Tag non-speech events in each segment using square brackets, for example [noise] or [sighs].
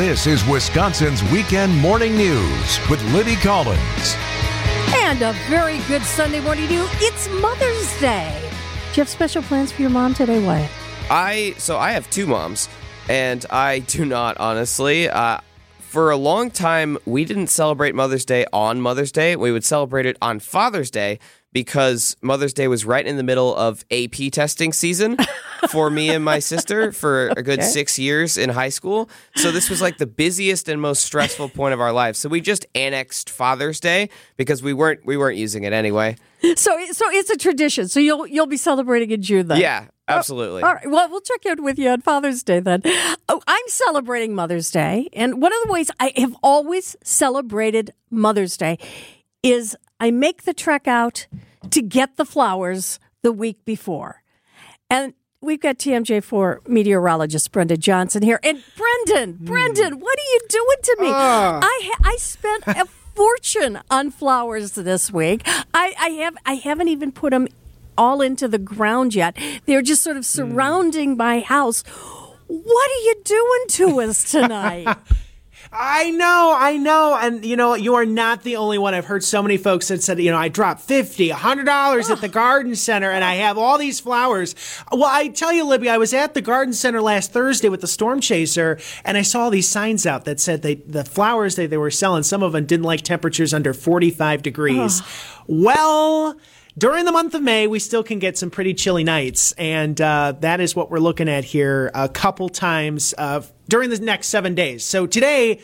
This is Wisconsin's Weekend Morning News with Libby Collins. And a very good Sunday morning to you. It's Mother's Day. Do you have special plans for your mom today, Wyatt? I so I have two moms, and I [laughs] do not honestly. Uh, for a long time, we didn't celebrate Mother's Day on Mother's Day. We would celebrate it on Father's Day because Mother's Day was right in the middle of AP testing season for me and my sister for a good Okay. six years in high school. So this was like the busiest and most stressful point of our lives. So we just annexed Father's Day because we weren't we weren't using it anyway. So, so it's a tradition. So you'll you'll be celebrating in June then. Yeah, oh, absolutely. All right. Well, we'll check in with you on Father's Day then. Oh, I'm celebrating Mother's Day, and one of the ways I have always celebrated Mother's Day is I make the trek out to get the flowers the week before, and. We've got TMJ4 meteorologist Brendan Johnson here. And Brendan, hmm. Brendan, what are you doing to me? Ah. I I spent a [laughs] fortune on flowers this week. I, I have I haven't even put them all into the ground yet. They're just sort of hmm. surrounding my house. What are you doing to us tonight? [laughs] I know, I know. And you know, you are not the only one. I've heard so many folks that said, you know, I dropped 50, $100 at the garden center and I have all these flowers. Well, I tell you, Libby, I was at the garden center last Thursday with the storm chaser and I saw these signs out that said they, the flowers that they were selling, some of them didn't like temperatures under 45 degrees. Well, during the month of May, we still can get some pretty chilly nights, and uh, that is what we're looking at here a couple times uh, during the next seven days. So today,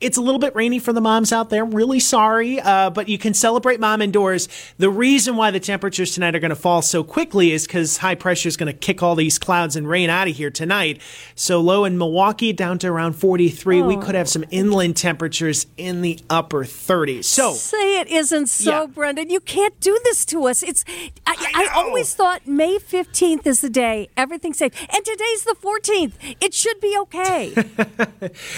it's a little bit rainy for the moms out there. I'm really sorry, uh, but you can celebrate mom indoors. The reason why the temperatures tonight are going to fall so quickly is because high pressure is going to kick all these clouds and rain out of here tonight. So low in Milwaukee down to around 43. We could have some inland temperatures in the upper 30s. So Say it isn't so, Yeah. Brendan. You can't do this to us. It's I, I, know. always thought May 15th is the day everything's safe. And today's the 14th. It should be okay. [laughs]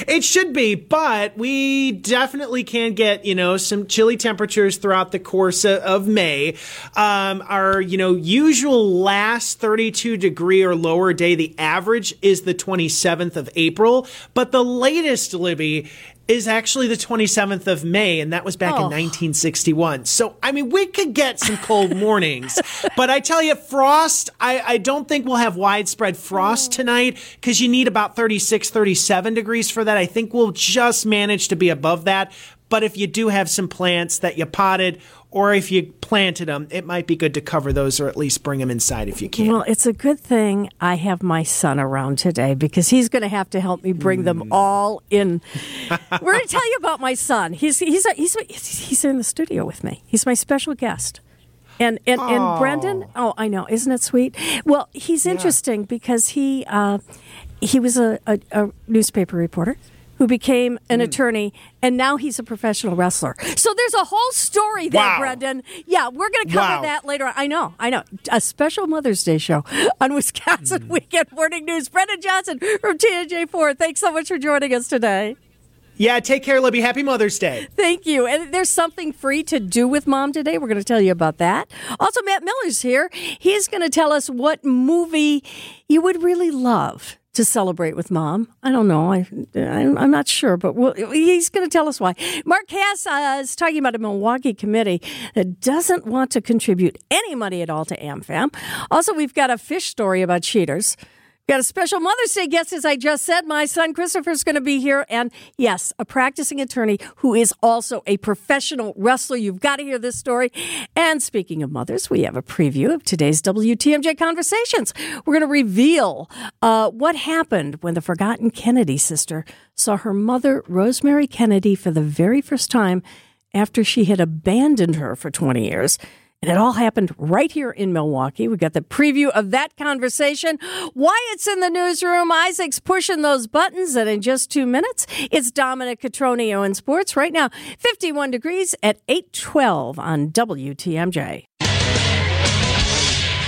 It should be, but we definitely can get, you know, some chilly temperatures throughout the course of, of May. Um, our, you know, usual last 32 degree or lower day, the average is the 27th of April, but the latest, Libby, is actually the 27th of May, and that was back in Oh. 1961. So, I mean, we could get some cold mornings, [laughs] but I tell you, frost, I, I don't think we'll have widespread frost oh. tonight because you need about 36, 37 degrees for that. I think we'll just manage to be above that. But if you do have some plants that you potted, or if you planted them, it might be good to cover those or at least bring them inside if you can. Well, it's a good thing I have my son around today because he's going to have to help me bring Hmm. them all in. [laughs] We're going to tell you about my son. He's he's he's he's in the studio with me. He's my special guest. And and, and Brendan, oh, I know, isn't it sweet? Well, he's interesting because he uh, he was a, a, a newspaper reporter who became an attorney, and now he's a professional wrestler. So there's a whole story there, Wow. Brendan. Yeah, we're going to cover Wow. that later on. I know, I know. A special Mother's Day show on Wisconsin Hmm. Weekend Morning News. Brendan Johnson from TMJ4. Thanks so much for joining us today. Yeah, take care, Libby. Happy Mother's Day. Thank you. And there's something free to do with mom today. We're going to tell you about that. Also, Matt Miller's here. He's going to tell us what movie you would really love to celebrate with mom. I don't know. I, I'm I'm not sure, but we'll, he's going to tell us why. Mark Kass uh, is talking about a Milwaukee committee that doesn't want to contribute any money at all to AmFam. Also, we've got a fish story about cheaters. Got a special Mother's Day guest, as I just said. My son Christopher's going to be here. And yes, a practicing attorney who is also a professional wrestler. You've got to hear this story. And speaking of mothers, we have a preview of today's WTMJ Conversations. We're going to reveal uh, what happened when the forgotten Kennedy sister saw her mother, Rosemary Kennedy, for the very first time after she had abandoned her for 20 years. And it all happened right here in Milwaukee. We got the preview of that conversation. Wyatt's in the newsroom. Isaac's pushing those buttons. And in just two minutes, it's Dominic Catronio in sports. Right now, 51 degrees at 812 on WTMJ.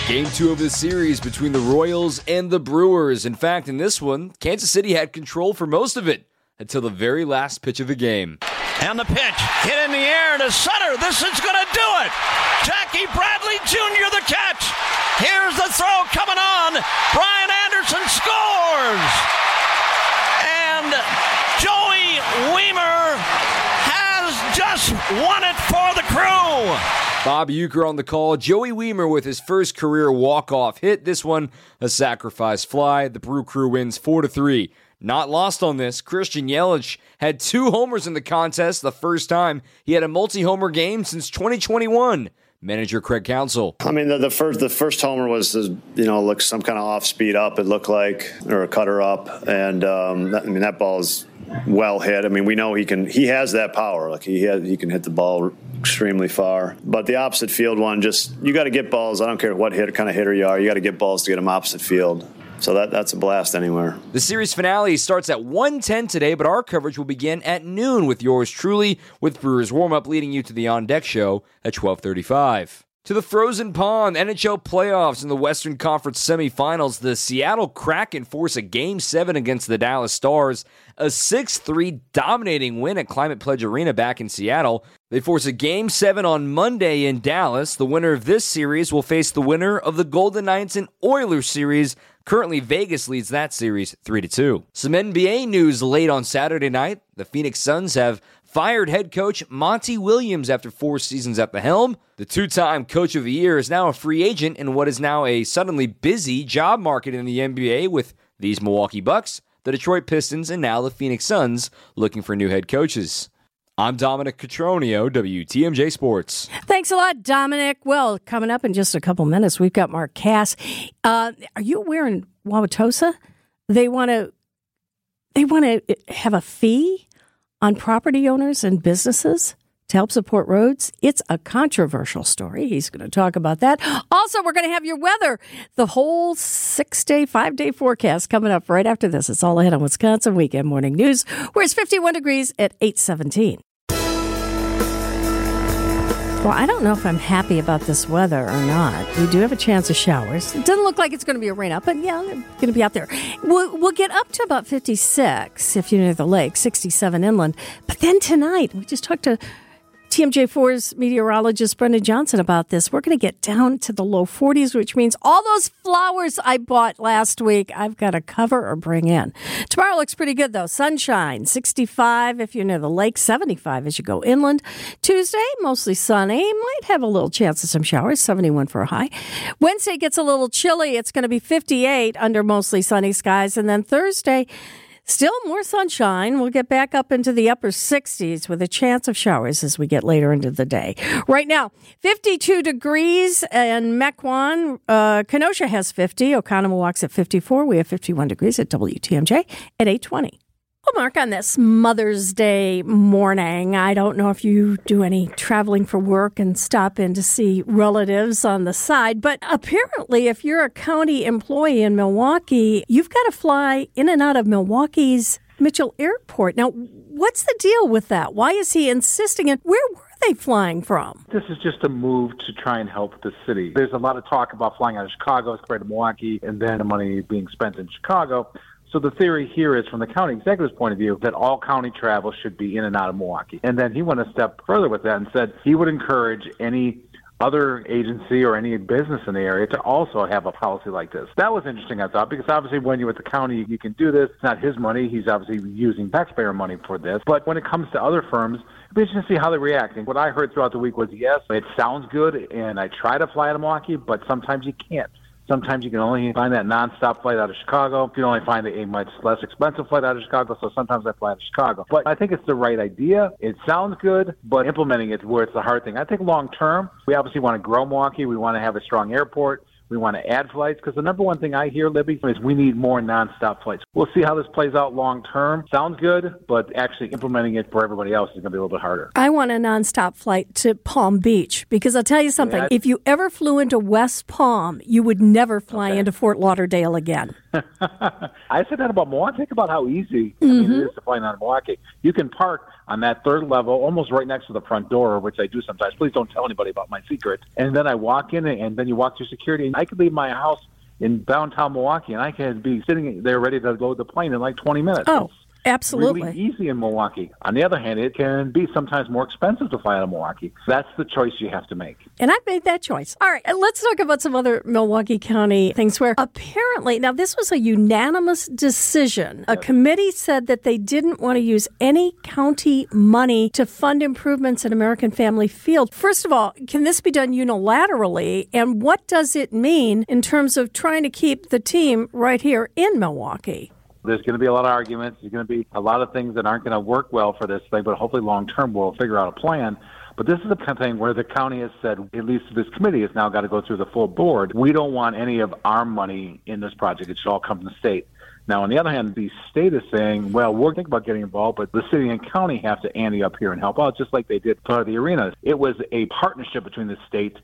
Game two of the series between the Royals and the Brewers. In fact, in this one, Kansas City had control for most of it until the very last pitch of the game. And the pitch hit in the air to center. This is going to do it. Jackie Bradley Jr. the catch. Here's the throw coming on. Brian Anderson scores. And Joey Wiemer has just won it for the crew. Bob Uecker on the call. Joey Wiemer with his first career walk-off hit. This one a sacrifice fly. The Brew Crew wins four to three not lost on this, Christian Yelich had two homers in the contest, the first time he had a multi-homer game since 2021. Manager Craig Counsell. I mean, the, the, first the first homer was you know looked some kind of off speed up. It looked like or a cutter up, and um, that, I mean that ball is well hit. I mean, we know he can. He has that power. Like he has, he can hit the ball extremely far. But the opposite field one, just you got to get balls. I don't care what hit kind of hitter you are. You got to get balls to get them opposite field. So that, that's a blast anywhere. The series finale starts at 1.10 today, but our coverage will begin at noon with yours truly, with Brewers warm-up leading you to the On Deck show at 1235. To the frozen pond, NHL playoffs in the Western Conference semifinals, the Seattle Kraken force a Game 7 against the Dallas Stars, a 6 3 dominating win at Climate Pledge Arena back in Seattle. They force a Game 7 on Monday in Dallas. The winner of this series will face the winner of the Golden Knights and Oilers series Currently, Vegas leads that series 3 to 2. Some NBA news late on Saturday night. The Phoenix Suns have fired head coach Monty Williams after four seasons at the helm. The two time coach of the year is now a free agent in what is now a suddenly busy job market in the NBA with these Milwaukee Bucks, the Detroit Pistons, and now the Phoenix Suns looking for new head coaches. I'm Dominic Catronio, WTMJ Sports. Thanks a lot, Dominic. Well, coming up in just a couple minutes, we've got Mark Kass. Uh, are you wearing in Wauwatosa they want to they want to have a fee on property owners and businesses to help support roads. It's a controversial story. He's going to talk about that. Also, we're going to have your weather, the whole six day, five day forecast coming up right after this. It's all ahead on Wisconsin Weekend Morning News, where it's 51 degrees at 817. Well, I don't know if I'm happy about this weather or not. We do have a chance of showers. It doesn't look like it's going to be a rain up, but yeah, going to be out there. We'll, we'll get up to about 56 if you're near the lake, 67 inland. But then tonight, we just talked to TMJ4's meteorologist Brendan Johnson about this. We're going to get down to the low 40s, which means all those flowers I bought last week, I've got to cover or bring in. Tomorrow looks pretty good, though. Sunshine, 65 if you're near the lake, 75 as you go inland. Tuesday, mostly sunny. Might have a little chance of some showers, 71 for a high. Wednesday gets a little chilly. It's going to be 58 under mostly sunny skies. And then Thursday, Still more sunshine. We'll get back up into the upper 60s with a chance of showers as we get later into the day. Right now, 52 degrees in Mequon. Uh, Kenosha has 50. Oconomowoc at 54. We have 51 degrees at WTMJ at 820. Well, Mark, on this Mother's Day morning, I don't know if you do any traveling for work and stop in to see relatives on the side, but apparently, if you're a county employee in Milwaukee, you've got to fly in and out of Milwaukee's Mitchell Airport. Now, what's the deal with that? Why is he insisting? And where were they flying from? This is just a move to try and help the city. There's a lot of talk about flying out of Chicago, compared to Milwaukee, and then the money being spent in Chicago. So the theory here is, from the county executive's point of view, that all county travel should be in and out of Milwaukee. And then he went a step further with that and said he would encourage any other agency or any business in the area to also have a policy like this. That was interesting, I thought, because obviously when you're with the county, you can do this. It's not his money. He's obviously using taxpayer money for this. But when it comes to other firms, be interesting to see how they react. And what I heard throughout the week was, yes, it sounds good, and I try to fly to Milwaukee, but sometimes you can't. Sometimes you can only find that nonstop flight out of Chicago. You can only find a much less expensive flight out of Chicago. So sometimes I fly of Chicago. But I think it's the right idea. It sounds good, but implementing it where it's the hard thing. I think long term, we obviously want to grow Milwaukee. We want to have a strong airport. We want to add flights because the number one thing I hear, Libby, is we need more nonstop flights. We'll see how this plays out long term. Sounds good, but actually implementing it for everybody else is going to be a little bit harder. I want a nonstop flight to Palm Beach because I'll tell you something. Yeah. If you ever flew into West Palm, you would never fly okay. into Fort Lauderdale again. [laughs] I said that about Milwaukee. Think about how easy mm-hmm. I mean, it mm-hmm. to fly out of Milwaukee. You can park on that third level, almost right next to the front door, which I do sometimes. Please don't tell anybody about my secret. And then I walk in, and then you walk through security. And I could leave my house in downtown Milwaukee, and I could be sitting there ready to load the plane in like 20 minutes. Oh. Absolutely. really easy in Milwaukee. On the other hand, it can be sometimes more expensive to fly out of Milwaukee. That's the choice you have to make. And I've made that choice. All right, let's talk about some other Milwaukee County things where apparently, now this was a unanimous decision. A committee said that they didn't want to use any county money to fund improvements at American Family Field. First of all, can this be done unilaterally? And what does it mean in terms of trying to keep the team right here in Milwaukee? There's going to be a lot of arguments. There's going to be a lot of things that aren't going to work well for this thing, but hopefully long term we'll figure out a plan. But this is the kind of thing where the county has said, at least this committee has now got to go through the full board. We don't want any of our money in this project. It should all come from the state. Now, on the other hand, the state is saying, well, we're thinking about getting involved, but the city and county have to ante up here and help out, just like they did for the arenas. It was a partnership between the state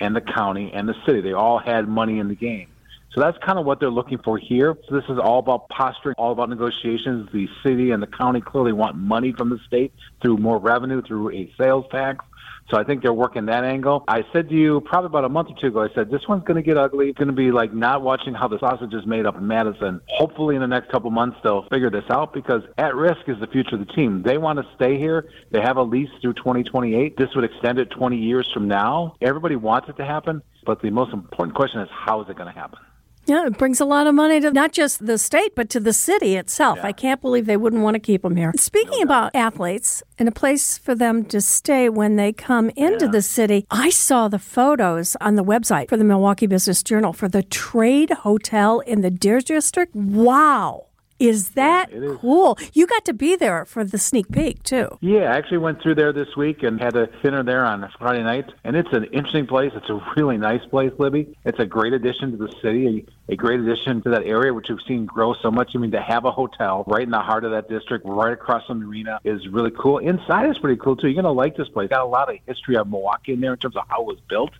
and the county and the city. They all had money in the game. So that's kind of what they're looking for here. So this is all about posturing, all about negotiations. The city and the county clearly want money from the state through more revenue, through a sales tax. So I think they're working that angle. I said to you probably about a month or two ago, I said, this one's going to get ugly. It's going to be like not watching how the sausage is made up in Madison. Hopefully in the next couple months, they'll figure this out because at risk is the future of the team. They want to stay here. They have a lease through 2028. This would extend it 20 years from now. Everybody wants it to happen. But the most important question is how is it going to happen? Yeah, it brings a lot of money to not just the state, but to the city itself. I can't believe they wouldn't want to keep them here. Speaking about athletes and a place for them to stay when they come into the city, I saw the photos on the website for the Milwaukee Business Journal for the Trade Hotel in the Deer District. Wow. Is that cool? You got to be there for the sneak peek, too. Yeah, I actually went through there this week and had a dinner there on Friday night. And it's an interesting place. It's a really nice place, Libby. It's a great addition to the city, a, a great addition to that area, which we've seen grow so much. I mean, to have a hotel right in the heart of that district, right across from the arena, is really cool. Inside is pretty cool, too. You're going to like this place. Got a lot of history of Milwaukee in there in terms of how it was built.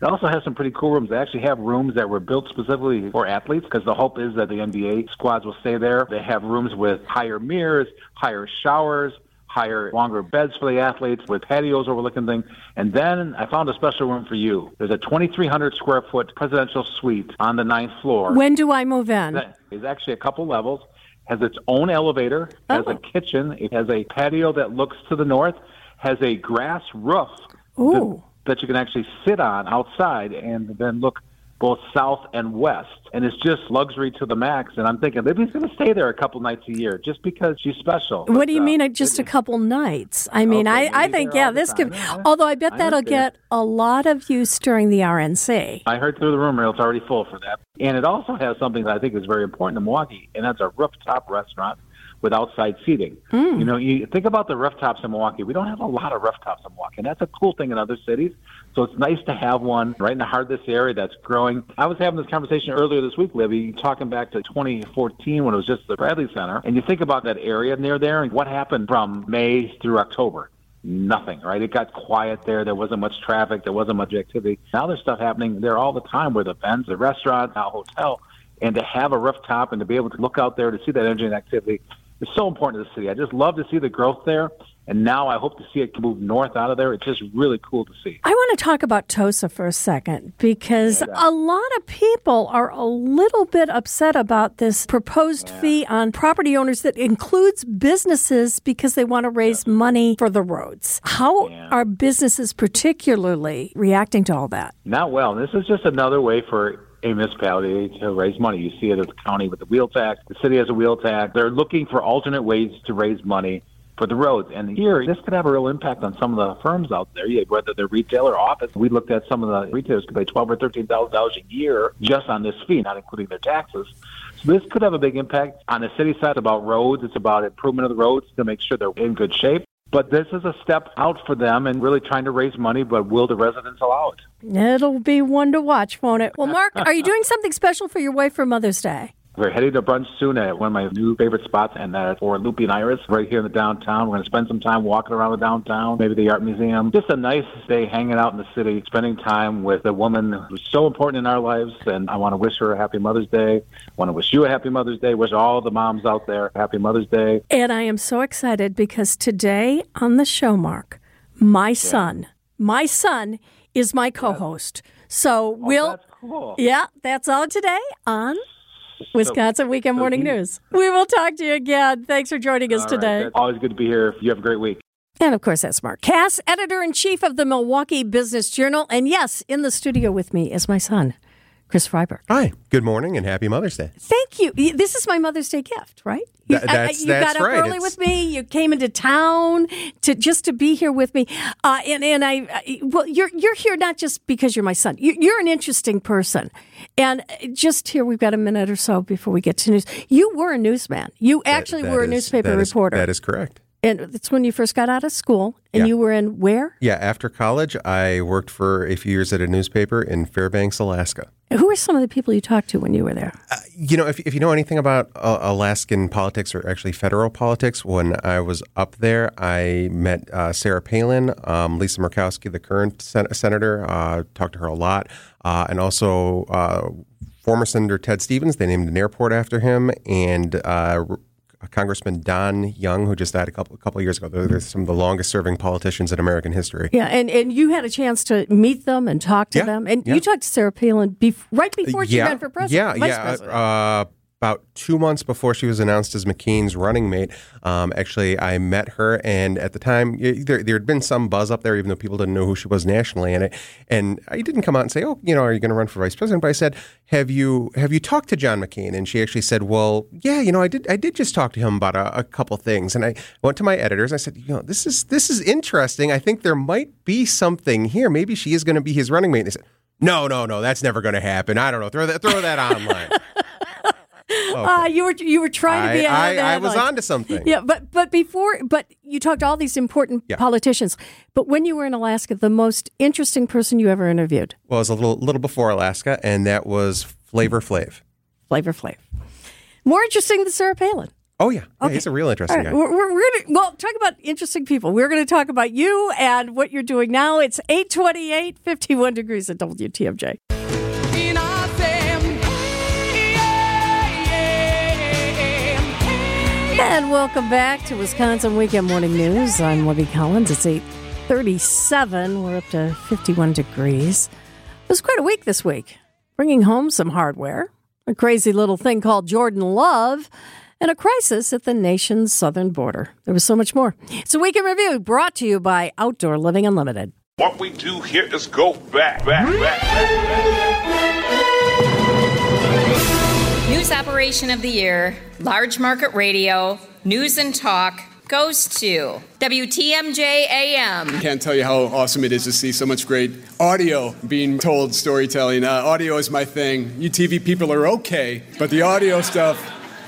It also has some pretty cool rooms. They actually have rooms that were built specifically for athletes because the hope is that the NBA squads will stay there. They have rooms with higher mirrors, higher showers, higher, longer beds for the athletes with patios overlooking things. And then I found a special room for you. There's a 2,300 square foot presidential suite on the ninth floor. When do I move in? It's actually a couple levels. Has its own elevator. oh. Has Oh. a kitchen. It has a patio that looks to the north. Has a grass roof Ooh. That you can actually sit on outside and then look both south and west. And it's just luxury to the max. And I'm thinking maybe he's going to stay there a couple nights a year just because she's special. What But, do you uh, mean? uh, Just a couple nights? I mean, Okay, I, I think yeah, this could. time. Yeah, yeah. Although I bet I that'll get a lot of use during the RNC. I heard through the rumor it's already full for that. And it also has something that I think is very important in Milwaukee, and that's a rooftop restaurant with outside seating. Hmm. You know, you think about the rooftops in Milwaukee. We don't have a lot of rooftops in Milwaukee, and that's a cool thing in other cities. So it's nice to have one right in the heart of this area that's growing. I was having this conversation earlier this week, Libby, talking back to 2014 when it was just the Bradley Center, and you think about that area near there and what happened from May through October nothing, right? It got quiet there. There wasn't much traffic. There wasn't much activity. Now there's stuff happening there all the time with events, the restaurant, now hotel. And to have a rooftop and to be able to look out there to see that energy and activity is so important to the city. I just love to see the growth there. And now I hope to see it move north out of there. It's just really cool to see. I want to talk about TOSA for a second because a lot of people are a little bit upset about this proposed fee on property owners that includes businesses because they want to raise money for the roads. How are businesses particularly reacting to all that? Not well. This is just another way for a municipality to raise money. You see it at the county with the wheel tax. The city has a wheel tax. They're looking for alternate ways to raise money for the roads. And here, this could have a real impact on some of the firms out there, whether they're retail or office. We looked at some of the retailers could pay twelve or thirteen thousand dollars a year just on this fee, not including their taxes. So this could have a big impact on the city side. About roads. It's about improvement of the roads to make sure they're in good shape. But this is a step out for them and really trying to raise money, but will the residents allow it? It'll be one to watch, won't it? Well, Mark, are you [laughs] doing something special for your wife for Mother's Day? We're heading to brunch soon at one of my new favorite spots, and that's for Lupi and Iris right here in the downtown. We're going to spend some time walking around the downtown, maybe the art museum. Just a nice day hanging out in the city, spending time with a woman who's so important in our lives. And I want to wish her a happy Mother's Day. I want to wish you a happy Mother's Day. Wish all the moms out there a happy Mother's Day. And I am so excited because today on the show, Mark, my son, my son is my co host. So oh, we'll. That's cool. Yeah, that's all today on Wisconsin Weekend Morning News. We will talk to you again. Thanks for joining us today. that's always good to be here. You have a great week. And of course, that's Mark Kass, editor in chief of the Milwaukee Business Journal. And yes, in the studio with me is my son, Chris Freiberg. Hi, good morning and happy Mother's Day. Thank you. This is my Mother's Day gift, right? You, Th- that's- you that's got up right. early It's- with me. You came into town to just to be here with me, uh, and and I, I well, you're you're here not just because you're my son. You, you're an interesting person, and just here we've got a minute or so before we get to news. You were a newsman. You actually That were a is- newspaper that is- reporter, that is correct. And it's when you first got out of school, and Yeah. you were in where? Yeah, after college, I worked for a few years at a newspaper in Fairbanks, Alaska. Who were some of the people you talked to when you were there? You know, if, if you know anything about uh, Alaskan politics or actually federal politics, when I was up there, I met uh, Sarah Palin, um, Lisa Murkowski, the current sen- senator, uh, talked to her a lot, uh, and also uh, former Senator Ted Stevens. They named an airport after him, and uh, Congressman Don Young, who just died a couple a couple years ago. They're, they're some of the longest serving politicians in American history. Yeah, and, and you had a chance to meet them and talk to Yeah, them, and yeah. you talked to Sarah Palin bef- right before she yeah, ran for president. Yeah, yeah. Uh, about two months before she was announced as McCain's running mate, um, actually, I met her, and at the time, there there had been some buzz up there, even though people didn't know who she was nationally. And it, and I didn't come out and say, "Oh, you know, are you going to run for vice president?" But I said, "Have you have you talked to John McCain?" And she actually said, "Well, yeah, you know, I did I did just talk to him about a, a couple things." And I went to my editors. I said, "You know, this is this is interesting. I think there might be something here. Maybe she is going to be his running mate." And they said. No, no, no. That's never going to happen. I don't know. Throw that, throw that [laughs] online. [laughs] Uh, you were you were trying to be I, the I, was headlines. onto something. Yeah, but but before, but you talked to all these important Yeah. politicians. But when you were in Alaska, the most interesting person you ever interviewed, Well, it was a little little before Alaska, and that was Flavor Flav. Flavor Flav. More interesting than Sarah Palin. Oh yeah, Yeah, he's a real interesting right, guy. we're, we're, we're gonna well talk about interesting people. We're going to talk about you and what you're doing now. It's 828, 51 degrees at WTMJ. And welcome back to Wisconsin Weekend Morning News. I'm Libby Collins. It's 837. We're up to 51 degrees. It was quite a week this week, bringing home some hardware, a crazy little thing called Jordan Love, and a crisis at the nation's southern border. There was so much more. It's a week in review brought to you by Outdoor Living Unlimited. What we do here is go back, back, back, back. News Operation of the Year, Large Market Radio, News and Talk goes to WTMJ AM. Can't tell you how awesome it is to see so much great audio being told storytelling. Uh, audio is my thing. You TV people are okay, but the audio stuff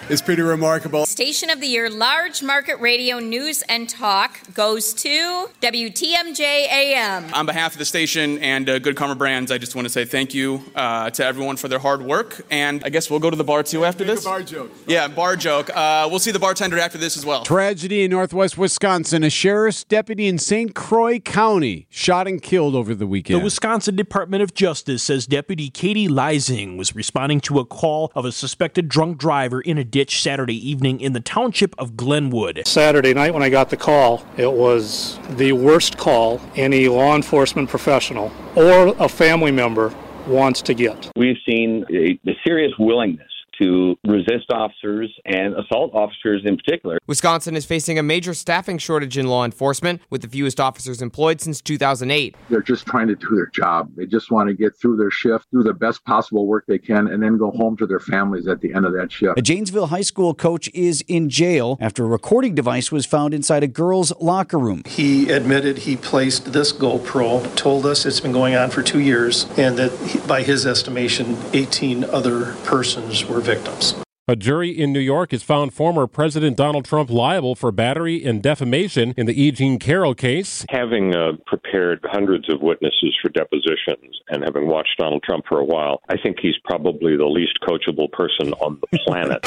is pretty remarkable. Station of the Year, Large Market Radio, News and Talk goes to WTMJ AM. On behalf of the station and uh, Good Karma Brands, I just want to say thank you uh, to everyone for their hard work. And I guess we'll go to the bar too after Make this. a bar joke. Yeah, bar joke. Uh, we'll see the bartender after this as well. Tragedy in northwest Wisconsin. A sheriff's deputy in St. Croix County shot and killed over the weekend. The Wisconsin Department of Justice says Deputy Kaitie Leising was responding to a call of a suspected drunk driver in a ditch Saturday evening in the township of Glenwood. Saturday night when I got the call, it was the worst call any law enforcement professional or a family member wants to get. We've seen a, a serious willingness to resist officers and assault officers in particular. Wisconsin is facing a major staffing shortage in law enforcement, with the fewest officers employed since 2008. They're just trying to do their job. They just want to get through their shift, do the best possible work they can, and then go home to their families at the end of that shift. A Janesville High School coach is in jail after a recording device was found inside a girls' locker room. He admitted he placed this GoPro, told us it's been going on for two years, and that he- by his estimation, 18 other persons were victims. A jury in New York has found former President Donald Trump liable for battery and defamation in the E. Jean Carroll case. Having uh, prepared hundreds of witnesses for depositions and having watched Donald Trump for a while, I think he's probably the least coachable person on the [laughs] planet.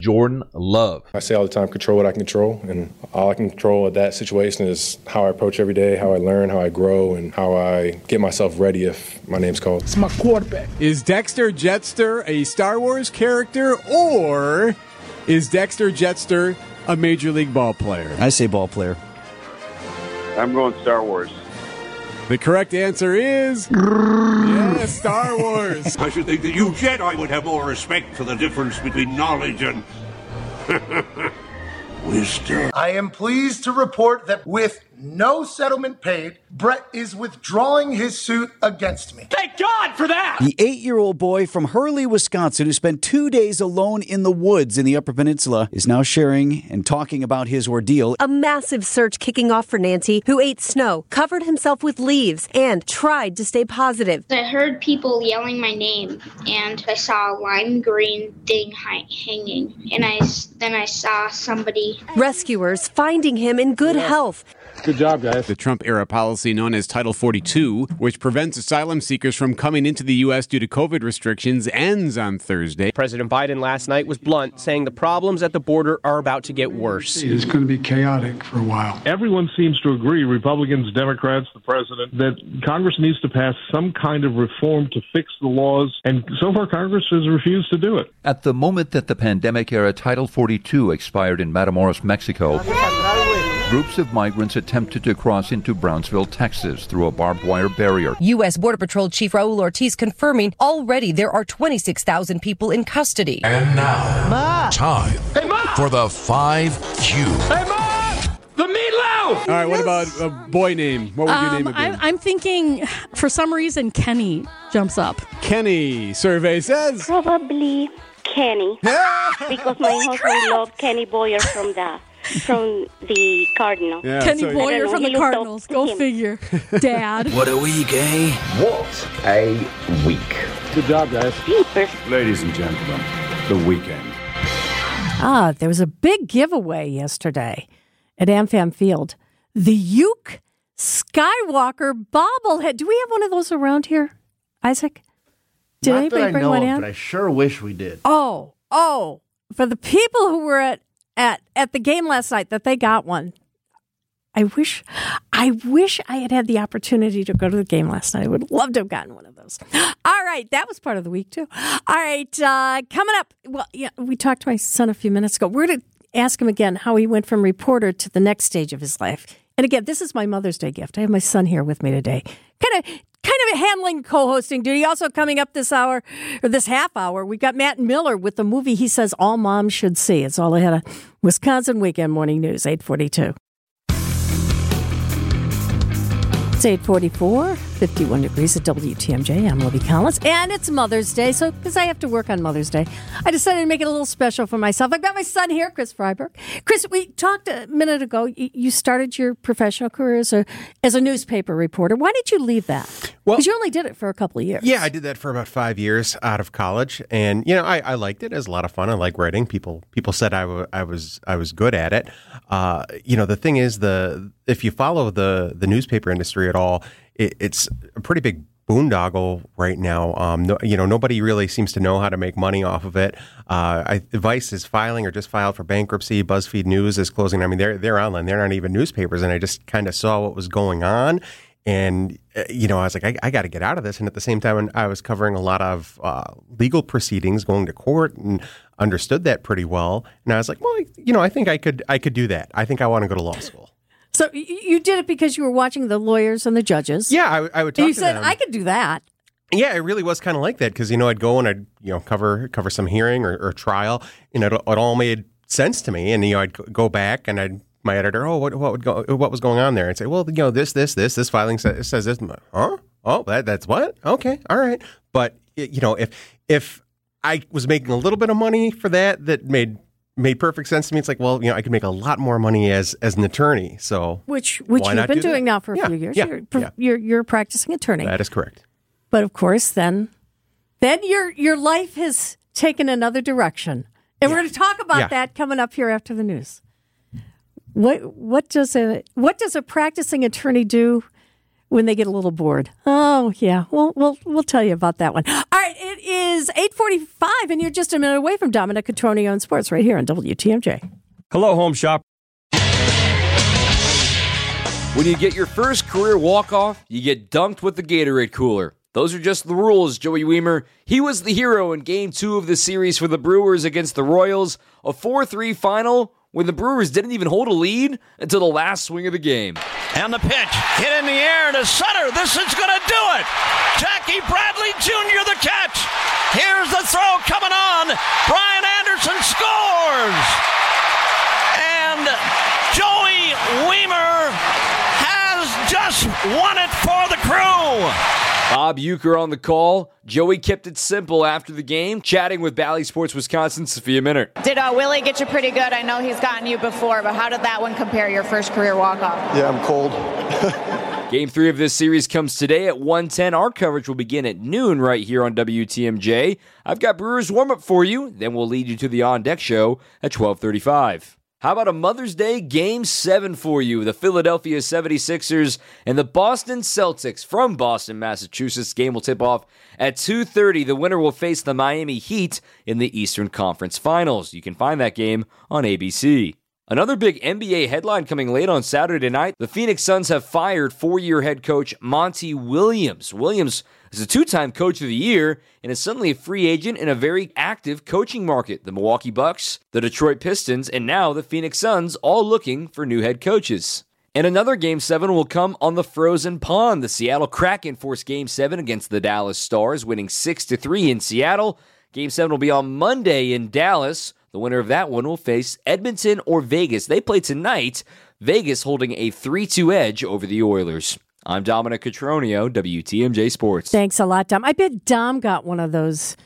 Jordan Love. I say all the time, control what I can control, and all I can control at that situation is how I approach every day, how I learn, how I grow, and how I get myself ready if my name's called. It's my quarterback. Is Dexter Jettster a Star Wars character or is Dexter Jetster a major league ball player? I say ball player. I'm going Star Wars. The correct answer is yeah, Star Wars. [laughs] I should think that you Jedi would have more respect for the difference between knowledge and [laughs] wisdom. I am pleased to report that with no settlement paid, Brett is withdrawing his suit against me. Thank God for that! The eight year old boy from Hurley, Wisconsin, who spent two days alone in the woods in the Upper Peninsula, is now sharing and talking about his ordeal. A massive search kicking off for Nancy, who ate snow, covered himself with leaves, and tried to stay positive. I heard people yelling my name, and I saw a lime green thing hi- hanging, and I, then I saw somebody. Rescuers finding him in good health. Good job, guys. The Trump era policy known as Title 42, which prevents asylum seekers from coming into the U.S. due to COVID restrictions, ends on Thursday. President Biden last night was blunt, saying the problems at the border are about to get worse. It's going to be chaotic for a while. Everyone seems to agree, Republicans, Democrats, the president, that Congress needs to pass some kind of reform to fix the laws, and so far Congress has refused to do it. At the moment that the pandemic era Title 42 expired in Matamoros, Mexico, groups of migrants attempted to cross into Brownsville, Texas through a barbed wire barrier. U.S. Border Patrol Chief Raul Ortiz confirming already there are 26,000 people in custody. And now, time for the 5Q. Hey, Mom! The meatloaf! All right, what about a boy name? What would your name Um, have been? I'm, I'm thinking, for some reason, Kenny jumps up. Kenny. Survey says. Probably Kenny, [laughs] because my husband loved Kenny Boyer from the [laughs] from the Cardinal. Kenny Boyer from the Cardinals. Go figure. Dad. [laughs] What a week, eh? What a week. Good job, guys. Ladies and gentlemen, the weekend. Ah, there was a big giveaway yesterday at AmFam Field. The Uke Skywalker bobblehead. Do we have one of those around here, Isaac? Did Not anybody that I bring know one of, in? but I sure wish we did. Oh, oh, for the people who were at at at the game last night that they got one. I wish I wish I had had the opportunity to go to the game last night. I would love to have gotten one of those. [gasps] All right, that was part of the week too. All right, uh, coming up. Well, yeah, we talked to my son a few minutes ago. We're to ask him again how he went from reporter to the next stage of his life. And again, this is my Mother's Day gift. I have my son here with me today. Kind of kind of handling co-hosting duty. Also coming up this hour or this half hour, we got Matt Miller with the movie he says all moms should see. It's all ahead of Wisconsin Weekend Morning News, 842. It's 844, 51 degrees at WTMJ. I'm Libby Collins. And it's Mother's Day, so because I have to work on Mother's Day, I decided to make it a little special for myself. I've got my son here, Chris Freiberg. Chris, we talked a minute ago. You started your professional career as a, as a newspaper reporter. Why did you leave that? Well- Because you only did it for a couple of years. Yeah, I did that for about five years out of college, and you know, I, I liked it. It was a lot of fun. I like writing. People people said I was I was good at it. Uh, you know, the thing is, the if you follow the the newspaper industry at all, it, it's a pretty big boondoggle right now. Um, no, you know, nobody really seems to know how to make money off of it. Uh, I, Vice is filing or just filed for bankruptcy. BuzzFeed News is closing. I mean, they're they're online. They're not even newspapers. And I just kind of saw what was going on. And, uh, you know, I was like, I, I got to get out of this. And at the same time, I was covering a lot of uh, legal proceedings, going to court, and understood that pretty well. And I was like, well, you know, I think I could, I could do that. I think I want to go to law school. So you did it because you were watching the lawyers and the judges. Yeah, I, I would you said, them. I could do that. Yeah, it really was kind of like that because you know I'd go and I'd you know cover cover some hearing or, or trial, and it, it all made sense to me. And you know I'd go- back and I'd my editor, oh, what what would go, what was going on there? And say, well, you know this this this this filing says, says this. Huh? Oh, that that's what? Okay, all right. But you know if if I was making a little bit of money for that, that made made perfect sense to me. It's like, well, you know, I could make a lot more money as as an attorney. So Which which you've been do that? doing now for a Yeah, few years. yeah, you're, yeah. you're you're a practicing attorney. that is correct. But of course, then then your your life has taken another direction, and we're going to talk about Yeah. that coming up here after the news. What what does a what does a practicing attorney do when they get a little bored? Oh yeah, well we'll we'll tell you about that one. All right, it is eight forty five, and you're just a minute away from Dominic Catronio on Sports right here on WTMJ. Hello, Home Shop. When you get your first career walk off, you get dunked with the Gatorade cooler. Those are just the rules, Joey Wiemer. He was the hero in game two of the series for the Brewers against the Royals, a 4 3 final when the Brewers didn't even hold a lead until the last swing of the game. And the pitch hit in the air to center. This is going to do it. Jackie Bradley Jr. the catch. Here's the throw coming on. Brian Anderson scores. And Joey Wiemer has just won it for the crew. Bob Uecker on the call. Joey kept it simple after the game, chatting with Bally Sports Wisconsin, Sophia Minnaert. Did uh, Willie get you pretty good? I know he's gotten you before, but how did that one compare your first career walk-off? Yeah, I'm cold. [laughs] [laughs] Game three of this series comes today at 110. Our coverage will begin at noon right here on WTMJ. I've got Brewers warm-up for you. Then we'll lead you to the on-deck show at 1235. How about a Mother's Day Game 7 for you? The Philadelphia 76ers and the Boston Celtics from Boston, Massachusetts. Game will tip off at 2:30. The winner will face the Miami Heat in the Eastern Conference Finals. You can find that game on ABC. Another big NBA headline coming late on Saturday night. The Phoenix Suns have fired four-year head coach Monty Williams. Williams is a two time coach of the year and is suddenly a free agent in a very active coaching market. The Milwaukee Bucks, the Detroit Pistons, and now the Phoenix Suns all looking for new head coaches. And another Game 7 will come on the frozen pond. The Seattle Kraken forced Game 7 against the Dallas Stars, winning 6 3 in Seattle. Game 7 will be on Monday in Dallas. The winner of that one will face Edmonton or Vegas. They play tonight, Vegas holding a 3 2 edge over the Oilers. I'm Dominic Catronio, WTMJ Sports. Thanks a lot, Dom. I bet Dom got one of those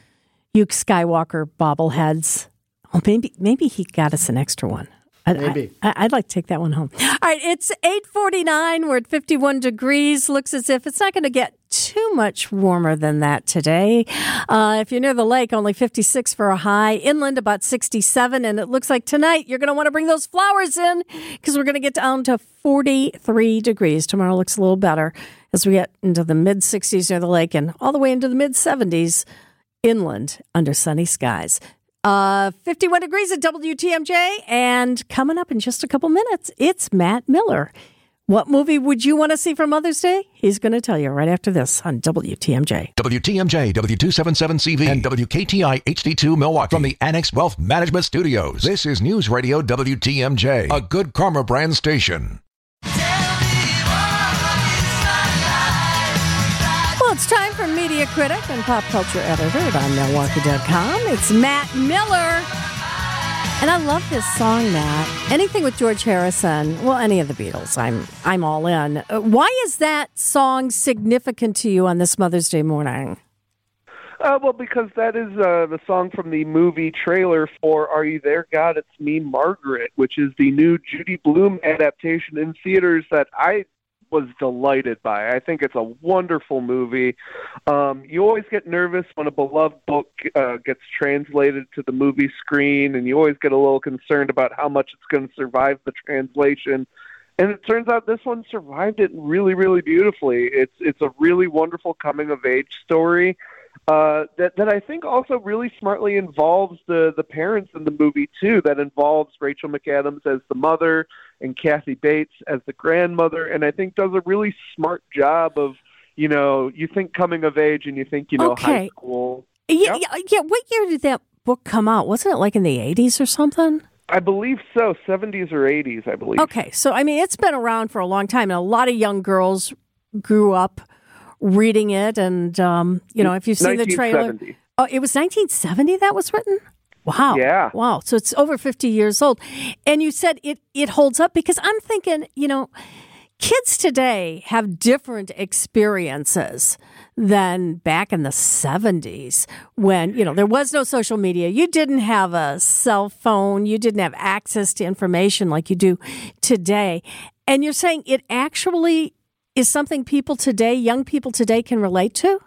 Luke Skywalker bobbleheads. Oh, maybe maybe he got us an extra one. Maybe. I, would like to take that one home. All right, it's 849. We're at 51 degrees. Looks as if it's not going to get too much warmer than that today. Uh, if you're near the lake, only 56 for a high. Inland, about 67. And it looks like tonight you're going to want to bring those flowers in because we're going to get down to 43 degrees. Tomorrow looks a little better as we get into the mid 60s near the lake and all the way into the mid 70s inland under sunny skies. Uh, 51 degrees at WTMJ. And coming up in just a couple minutes, it's Matt Miller. What movie would you want to see for Mother's Day? He's going to tell you right after this on WTMJ. WTMJ, W277CV, and WKTI HD2 Milwaukee from the Annex Wealth Management Studios. This is News Radio WTMJ, a good karma brand station. Well, it's time for media critic and pop culture editor at on Milwaukee.com. It's Matt Miller. And I love this song, Matt. Anything with George Harrison, well, any of the Beatles, I'm I'm all in. Uh, why is that song significant to you on this Mother's Day morning? Uh, well, because that is uh, the song from the movie trailer for "Are You There, God? It's Me, Margaret," which is the new Judy Blume adaptation in theaters that I was delighted by. I think it's a wonderful movie. Um, you always get nervous when a beloved book uh, gets translated to the movie screen, and you always get a little concerned about how much it's going to survive the translation. And it turns out this one survived it really, really beautifully. It's it's a really wonderful coming of age story uh, that that I think also really smartly involves the the parents in the movie too. That involves Rachel McAdams as the mother and Kathy Bates as the grandmother, and I think does a really smart job of you know you think coming of age and you think you know okay. high school. Yeah, yep. yeah, yeah. What year did that book come out? Wasn't it like in the eighties or something? I believe so, seventies or eighties, I believe. Okay, so I mean, it's been around for a long time, and a lot of young girls grew up reading it, and um, you know, if you've seen the trailer, oh, it was 1970 that was written. Wow. Yeah. Wow. So it's over 50 years old. And you said it it holds up because I'm thinking, you know, kids today have different experiences than back in the 70s when, you know, there was no social media. You didn't have a cell phone, you didn't have access to information like you do today. And you're saying it actually is something people today, young people today, can relate to?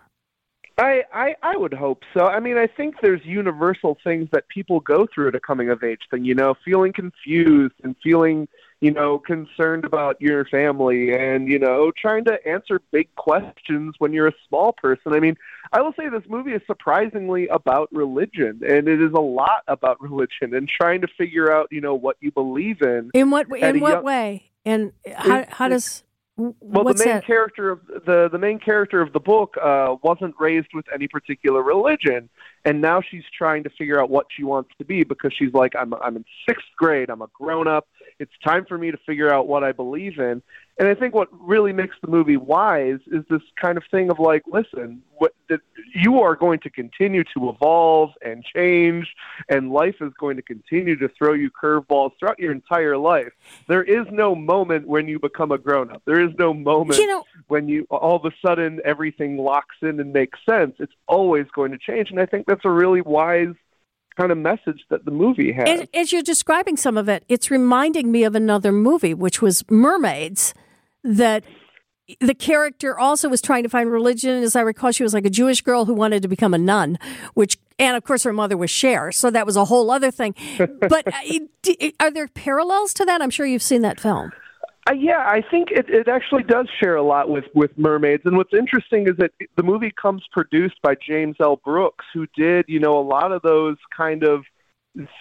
I, I I would hope so. I mean, I think there's universal things that people go through at a coming of age thing. You know, feeling confused and feeling you know concerned about your family and you know trying to answer big questions when you're a small person. I mean, I will say this movie is surprisingly about religion, and it is a lot about [laughs] religion and trying to figure out you know what you believe in. In what in what young, way? And how how does well, What's the main that? character of the the main character of the book uh, wasn't raised with any particular religion, and now she's trying to figure out what she wants to be because she's like, I'm I'm in sixth grade, I'm a grown up. It's time for me to figure out what I believe in. And I think what really makes the movie wise is this kind of thing of like, listen, what that you are going to continue to evolve and change, and life is going to continue to throw you curveballs throughout your entire life. There is no moment when you become a grown up. There is no moment You know- when you all of a sudden everything locks in and makes sense. It's always going to change, and I think that's a really wise kind of message that the movie has. As, as you're describing some of it, it's reminding me of another movie, which was Mermaids, that the character also was trying to find religion. As I recall, she was like a Jewish girl who wanted to become a nun, which, and of course, her mother was Cher. So that was a whole other thing. [laughs] But uh, are there parallels to that? I'm sure you've seen that film. Uh, yeah, I think it, it actually does share a lot with, with mermaids. And what's interesting is that the movie comes produced by James L. Brooks, who did, you know, a lot of those kind of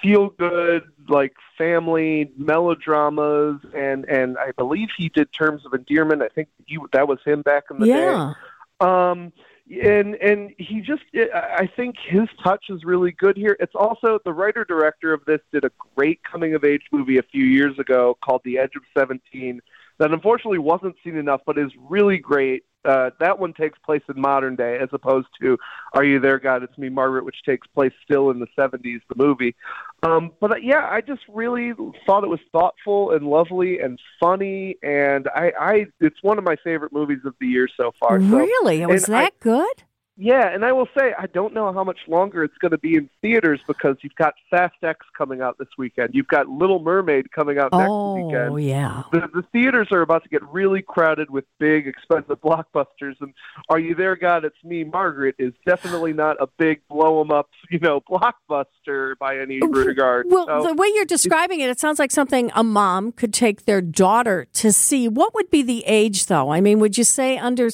feel good, like family melodramas. And, and I believe he did Terms of Endearment. I think he, that was him back in the Yeah. day. Um, and and he just I think his touch is really good here. It's also the writer director of this did a great coming of age movie a few years ago called The Edge of Seventeen that unfortunately wasn't seen enough, but is really great. Uh, that one takes place in modern day, as opposed to "Are You There, God? It's Me, Margaret," which takes place still in the '70s, the movie. Um, but uh, yeah, I just really thought it was thoughtful and lovely and funny, and I, I it's one of my favorite movies of the year so far. So- Really? Was and I- that good? Yeah, and I will say I don't know how much longer it's going to be in theaters because you've got Fast X coming out this weekend. You've got Little Mermaid coming out next oh, weekend. Oh, yeah. The, the theaters are about to get really crowded with big, expensive [laughs] blockbusters. And Are You There, God? It's Me, Margaret is definitely not a big blow 'em up, you know, [laughs] blockbuster by any oh, regard. Well, So- the way you're describing it, it sounds like something a mom could take their daughter to see. What would be the age, though? I mean, would you say under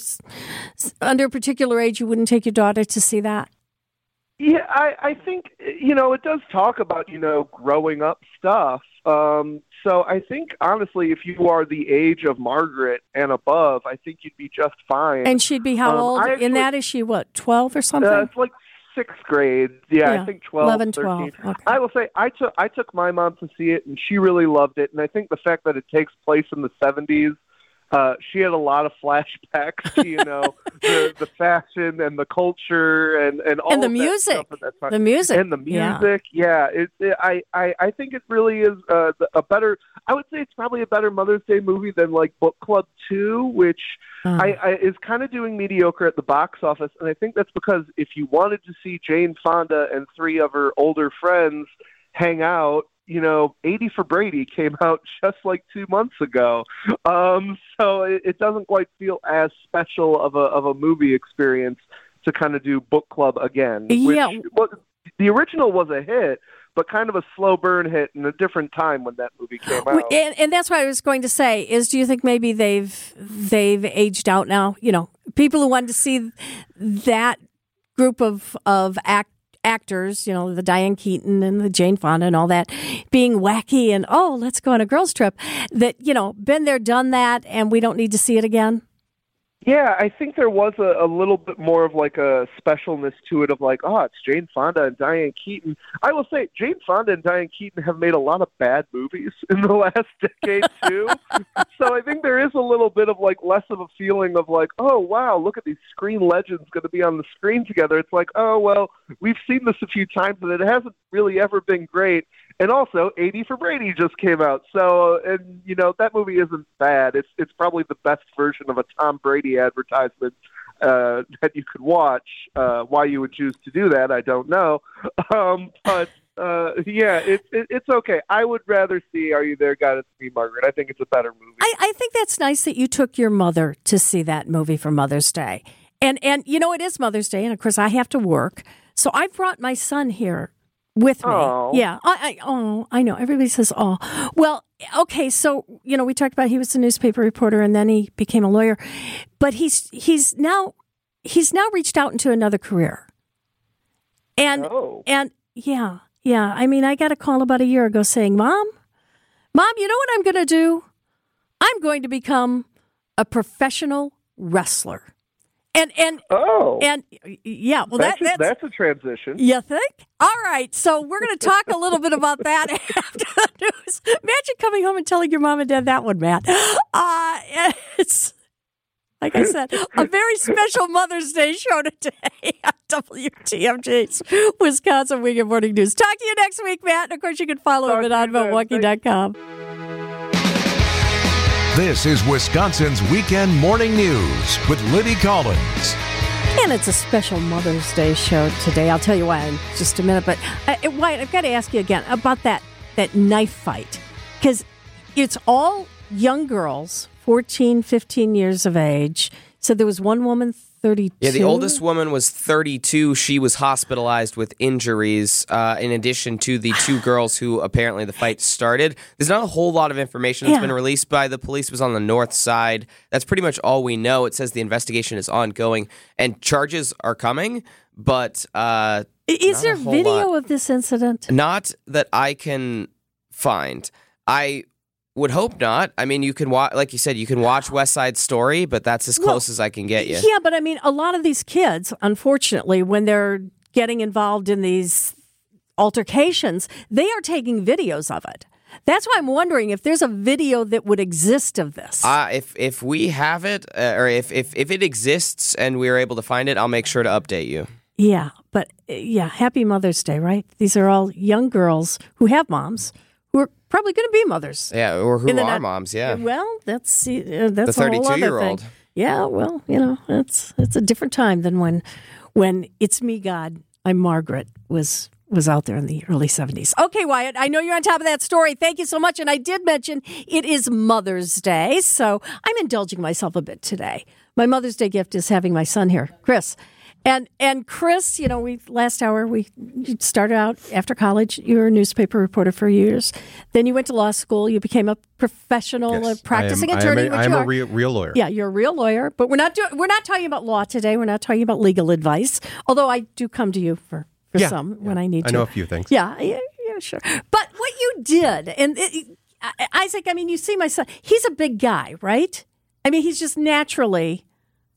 under a particular age you wouldn't take your daughter to see that? Yeah, I, I think you know it does talk about you know growing up stuff. Um, so I think honestly, if you are the age of Margaret and above, I think you'd be just fine. And she'd be how Um, old? I In that, is she what, 12 or something? Uh, it's like sixth grade. Yeah, Yeah, I think 12, 11, 13. 12, okay. I will say I took I took my mom to see it, and she really loved it. And I think the fact that it takes place in the seventies. Uh, she had a lot of [laughs] flashbacks to you know the the fashion and the culture and and all And the of that music. stuff that time. The music, and the yeah. music yeah, it, it, I, I I think it really is uh, a better I would say it's probably a better Mother's Day movie than like Book Club Two which Uh. I, I is kind of doing mediocre at the box office, and I think that's because if you wanted to see Jane Fonda and three of her older friends hang out, you know, 80 for Brady came [laughs] out just like two months ago, um, so it, it doesn't quite feel as special of a of a movie experience to kind of do book club again. Which, Yeah. well, the original was a hit. But kind of a slow burn hit in a different time when that movie came out. And, and that's what I was going to say is do you think maybe they've they've aged out now? You know, people who wanted to see that group of of act, actors, you know, the Diane Keaton and the Jane Fonda and all that, being wacky and oh, let's go on a girls trip. That you know, been there, done that, and we don't need to see it again. Yeah, I think there was a, a little bit more of like a specialness to it of like, oh, it's Jane Fonda and Diane Keaton. I will say Jane Fonda and Diane Keaton have made a lot of bad movies [laughs] in the last decade too. so I think there is a little bit of like less of a feeling of like, oh wow, look at these screen legends going to be on the screen together. It's like, oh well, we've seen this a few times and it hasn't really ever been great. And also, 80 for Brady just came out. So, and you know that movie isn't bad. It's it's probably the best version of a Tom Brady advertisement uh, [laughs] that you could watch. Uh, why you would choose to do that, I don't know. [laughs] Um, but uh, yeah, it, it, it's okay. I would rather see Are You There, God? It's Me, Margaret. I think it's a better movie. I, I think that's nice that you took your mother to see that movie for Mother's Day. And and you know it is Mother's Day, and of course I have to work, so I brought my son here with me. Oh. Yeah, I, I oh I know everybody says oh well okay so you know we talked about he was a newspaper reporter and then he became a lawyer, but he's he's now he's now reached out into another career, and oh. and yeah yeah I mean I got a call about a year ago saying mom mom you know what I'm going to do I'm going to become a professional wrestler. And and oh and yeah, well that's, that a, that's a transition. You think? All right, so we're going to talk a little bit about that [laughs] after the news. Imagine coming home and telling your mom and dad that one, Matt. Uh, [laughs] it's like I said, a very special Mother's Day show today [laughs] on WTMJ's Wisconsin Weekend Morning News. Talk to you next week, Matt. And of course, you can follow him at onmilwaukee.com. This is Wisconsin's Weekend Morning News with Libby Collins. And it's a special Mother's Day show today. I'll tell you why in just a minute. But uh, Wyatt, I've got to ask you again about that that knife fight because it's all young girls, 14, 15 years of age. So there was one woman, 32. Yeah, the oldest woman was 32. She was hospitalized with injuries, uh, in addition to the two [sighs] girls who apparently the fight started. There's not a whole lot of information that's Yeah. been released by the police. It was on the north side. That's pretty much all we know. It says the investigation is ongoing and charges are coming, but uh, Is there video lot. of this incident? Not that I can find. I would hope not. I mean, you can watch, like you said, you can watch West Side Story, but that's as close as I can get you. Yeah, but I mean, a lot of these kids, unfortunately, when they're getting involved in these altercations, they are taking videos of it. That's why I'm wondering if there's a video that would exist of this. Uh, if if we have it, uh, or if, if if it exists and we are able to find it, I'll make sure to update you. yeah, but uh, yeah, happy Mother's Day, right? These are all young girls who have moms who are probably going to be mothers. Yeah, or who are not- moms? Yeah. Well, that's uh, that's The a whole other 32-year-old. thing. Yeah, well, you know, it's it's a different time than when when it's me, God, I'm Margaret was was out there in the early 70s. Okay, Wyatt, I know you're on top of that story. Thank you so much. And I did mention it is Mother's Day, so I'm indulging myself a bit today. My Mother's Day gift is having my son here, Chris. And and Chris, you know, we last hour we started out after college. You were a newspaper reporter for years. Then you went to law school. You became a professional uh, practicing I am, attorney. I am, a, which I am a real, real lawyer. Yeah, you're a real lawyer, but we're not doing we're not talking about law today. We're not talking about legal advice. Although I do come to you for for Yeah, some when I need I to. I know a few things. Yeah, yeah, yeah, sure. But what you did, and it, Isaac, I mean, you see my son. He's a big guy, right? I mean, he's just naturally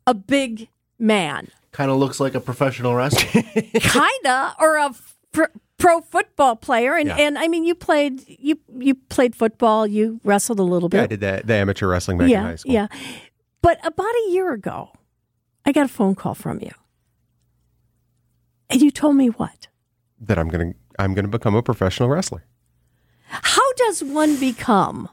a big man, Kind of looks like a professional wrestler. [laughs] kinda, or a pro, pro football player. And Yeah. and I mean, you played you you played football. You wrestled a little bit. Yeah, I did that, the amateur wrestling back yeah, in high school. Yeah. But about a year ago, I got a phone call from you. And you told me what? That I'm gonna I'm gonna become a professional wrestler. How does one become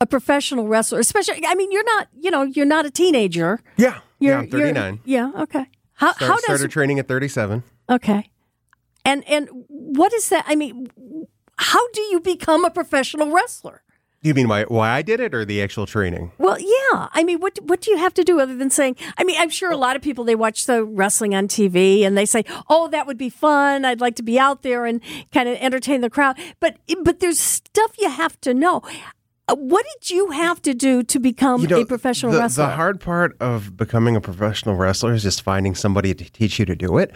a professional wrestler? Especially, I mean, you're not, you know, you're not a teenager. Yeah. You're, yeah, I'm 39. You're, yeah, okay. How, Start- how does started training at 37. okay? And and what is that? I mean, how do you become a professional wrestler? You mean why why I did it or the actual training? Well, yeah. I mean, what what do you have to do other than saying? I mean, I'm sure a lot of people they watch the wrestling on TV and they say, "Oh, that would be fun. I'd like to be out there and kind of entertain the crowd." But but there's stuff you have to know. Uh, What did you have to do to become a professional the, wrestler? The hard part of becoming a professional wrestler is just finding somebody to teach you to do it.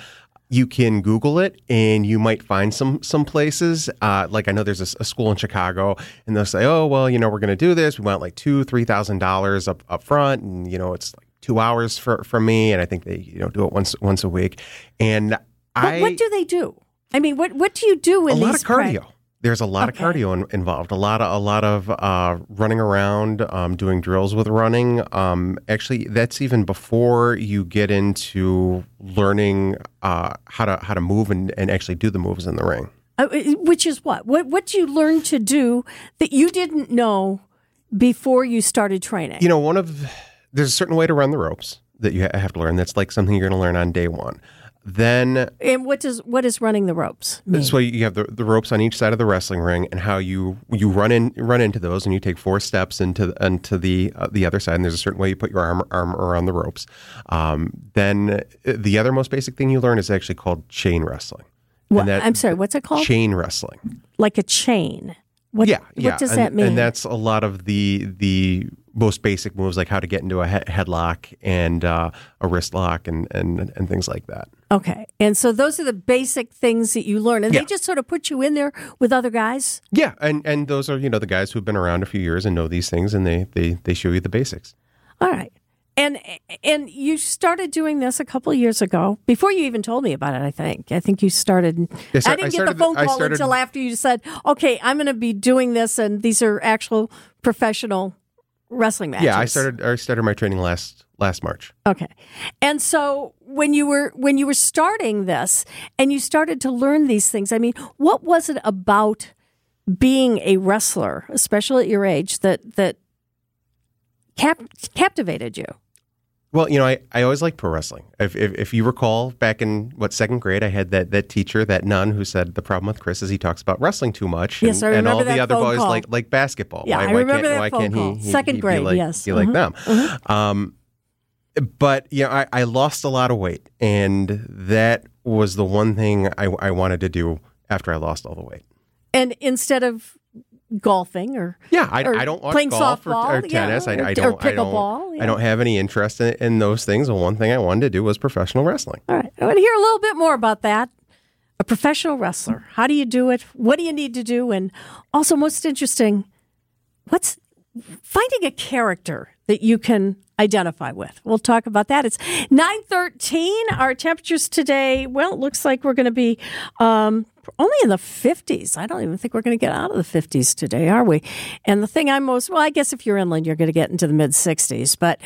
You can Google it, and you might find some some places. Uh, like I know there's a school in Chicago, and they'll say, "Oh, well, you know, we're going to do this. We want like two, three thousand dollars up up front, and you know, it's like two hours for for me." And I think they you know do it once once a week. And But I what do they do? I mean, what what do you do in a lot of cardio. There's a lot of cardio in, involved. A lot of a lot of uh, running around, um, doing drills with running. Um, actually, that's even before you get into learning uh, how to how to move and, and actually do the moves in the ring. Uh, which is what? What what do you learn to do that you didn't know before you started training? You know, one of there's a certain way to run the ropes that you have to learn. That's like something you're going to learn on day one. Then and what does what is running the ropes? mean? So you have the, the ropes on each side of the wrestling ring, and how you you run in run into those, and you take four steps into into the uh, the other side. And there's a certain way you put your arm arm around the ropes. Um, then uh, the other most basic thing you learn is actually called chain wrestling. What- that- I'm sorry, what's it called? Chain wrestling. Like a chain. What, yeah, yeah. What does and, that mean? And that's a lot of the the most basic moves, like how to get into a he- headlock and uh, a wrist lock, and, and and things like that. okay. And so those are the basic things that you learn, and Yeah. they just sort of put you in there with other guys. Yeah, and and those are you know the guys who've been around a few years and know these things, and they they they show you the basics. All right. And and you started doing this a couple of years ago before you even told me about it. I think. I think you started. I I didn't get started- the phone I call started- until after you said, "Okay, I'm going to be doing this, and these are actual professional wrestling matches." Yeah, I started. I started my training last last March. Okay. And so when you were when you were starting this and you started to learn these things, I mean, what was it about being a wrestler, especially at your age, that that cap- captivated you? Well, you know, I, I always liked pro wrestling. If, if if you recall, back in what second grade, I had that that teacher, that nun, who said the problem with Chris is he talks about wrestling too much. Yes, and, I and all remember the other phone boys call. like like basketball. Yeah, why, I why remember can't, that why phone can't call. he, he Second he grade, be like, yes. be like Mhm, them? Um, but you know, I, I lost a lot of weight, and that was the one thing I, I wanted to do after I lost all the weight. And instead of golfing or Yeah, I, or I don't playing golf softball or, or yeah, tennis. I, or, I or don't. I pickleball. don't. yeah. I don't have any interest in, in those things. The one thing I wanted to do was professional wrestling. All right. I want to hear a little bit more about that. A professional wrestler. How do you do it? What do you need to do? And also, most interesting, what's finding a character that you can identify with. We'll talk about that. It's 913. Our temperatures today, well, it looks like we're going to be um, only in the 50s. I don't even think we're going to get out of the 50s today, are we? And the thing I'm most, well, I guess if you're inland, you're going to get into the mid 60s. But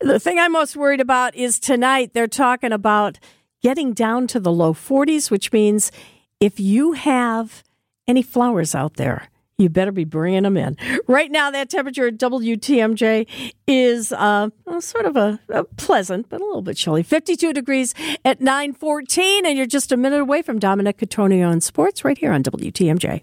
the thing I'm most worried about is tonight they're talking about getting down to the low 40s, which means if you have any flowers out there, you better be bringing them in. Right now, that temperature at WTMJ is uh, sort of a, a pleasant, but a little bit chilly. 52 degrees at 914, and you're just a minute away from Dominic Cotroneo on sports right here on WTMJ.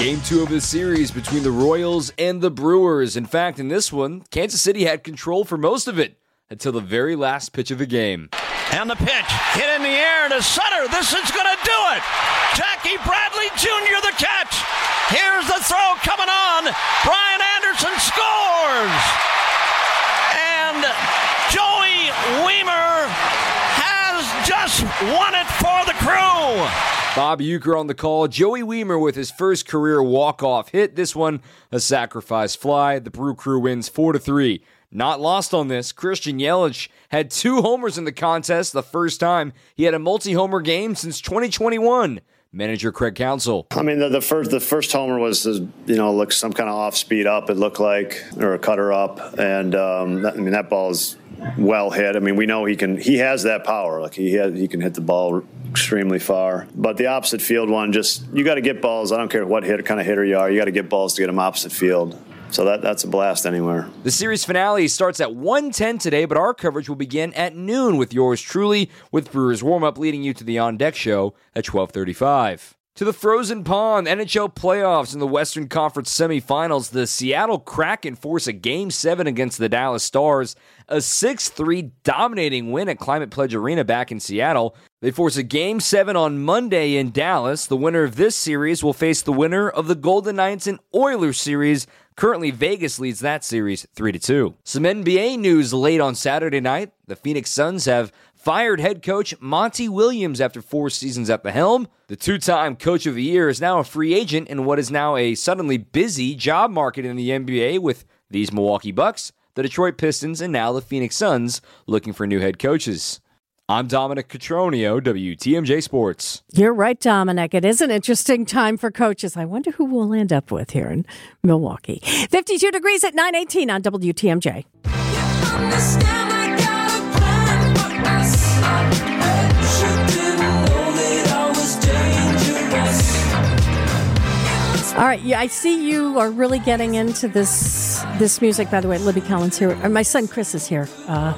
Game two of the series between the Royals and the Brewers. In fact, in this one, Kansas City had control for most of it until the very last pitch of the game. And the pitch hit in the air to center. This is going to do it. Jackie Bradley Jr. the catch. Here's the throw coming on. Brian Anderson scores. And Joey Wiemer has just won it for the crew. Bob Uecker on the call. Joey Wiemer with his first career walk-off hit. This one a sacrifice fly. The Brew Crew wins four to three. Not lost on this, Christian Yelich had two homers in the contest, the first time he had a multi-homer game since 2021. Manager Craig Counsell. I mean, the, the first the first homer was you know looked some kind of off speed up. It looked like or a cutter up, and um, that, I mean that ball is well hit. I mean, we know he can he has that power. Like he has, he can hit the ball extremely far. But the opposite field one, just you got to get balls. I don't care what hit kind of hitter you are. You got to get balls to get them opposite field. So that that's a blast anywhere. The series finale starts at 1:10 today, but our coverage will begin at noon with yours truly with Brewers warm up leading you to the on deck show at 12:35. To the frozen pond, NHL playoffs in the Western Conference semifinals, the Seattle Kraken force a game 7 against the Dallas Stars, a 6-3 dominating win at Climate Pledge Arena back in Seattle. They force a game 7 on Monday in Dallas. The winner of this series will face the winner of the Golden Knights and Oilers series Currently, Vegas leads that series 3 2. Some NBA news late on Saturday night. The Phoenix Suns have fired head coach Monty Williams after four seasons at the helm. The two time coach of the year is now a free agent in what is now a suddenly busy job market in the NBA with these Milwaukee Bucks, the Detroit Pistons, and now the Phoenix Suns looking for new head coaches. I'm Dominic Cotroneo, WTMJ Sports. You're right, Dominic. It is an interesting time for coaches. I wonder who we'll end up with here in Milwaukee. 52 degrees at 918 on WTMJ. All right, yeah, I see you are really getting into this this music. By the way, Libby Collins here, my son Chris is here uh,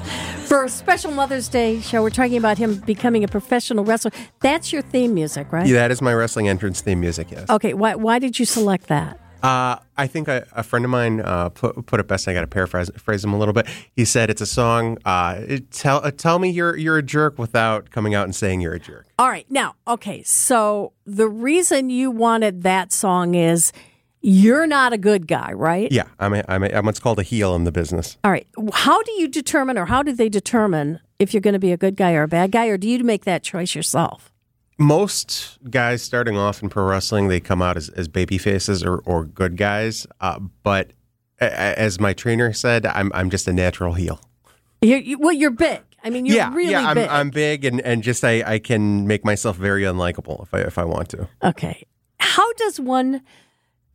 for a special Mother's Day show. We're talking about him becoming a professional wrestler. That's your theme music, right? Yeah, that is my wrestling entrance theme music. Yes. Okay, why why did you select that? Uh, I think a, a friend of mine uh, put, put it best. I got to paraphrase phrase him a little bit. He said it's a song. Uh, tell uh, tell me you're you're a jerk without coming out and saying you're a jerk. All right, now, okay, so the reason you wanted that song is you're not a good guy, right? Yeah, I'm a, I'm, a, I'm what's called a heel in the business. All right, how do you determine, or how do they determine if you're going to be a good guy or a bad guy, or do you make that choice yourself? Most guys starting off in pro wrestling, they come out as, as baby faces or, or good guys. Uh, but as my trainer said, I'm I'm just a natural heel. You, you, well, you're big. I mean, you're yeah, really yeah, I'm, big. I'm big, and, and just I, I can make myself very unlikable if I if I want to. Okay. How does one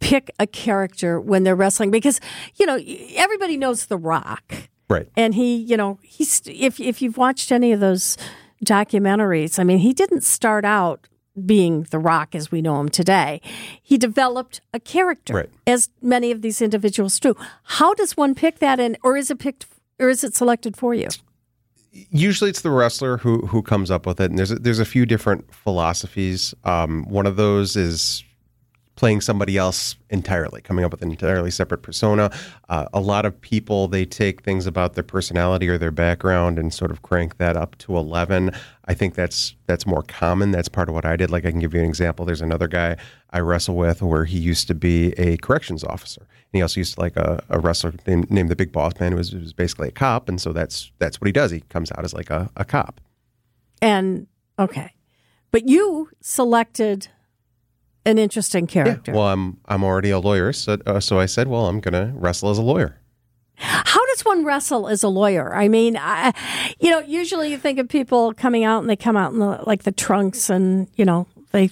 pick a character when they're wrestling? Because, you know, everybody knows The Rock. Right. And he, you know, he's if if you've watched any of those documentaries, I mean, he didn't start out being The Rock as we know him today. He developed a character Right. as many of these individuals do. How does one pick that and or is it picked or is it selected for you? usually it's the wrestler who who comes up with it and there's a, there's a few different philosophies um, one of those is playing somebody else entirely coming up with an entirely separate persona. Uh, a lot of people they take things about their personality or their background and sort of crank that up to 11 i think that's that's more common. That's part of what i did. Like i can give you an example. There's another guy i wrestle with where he used to be a corrections officer. And he also used to like a, a wrestler named, named the big boss man who was, who was basically a cop. And so that's that's what he does. He comes out as like a, a cop. And okay. But you selected an interesting character. well i'm i'm already a lawyer so uh, so i said well i'm gonna wrestle as a lawyer How does one wrestle as a lawyer? I mean, I, you know, usually you think of people coming out and they come out in the, like the trunks and, you know, they,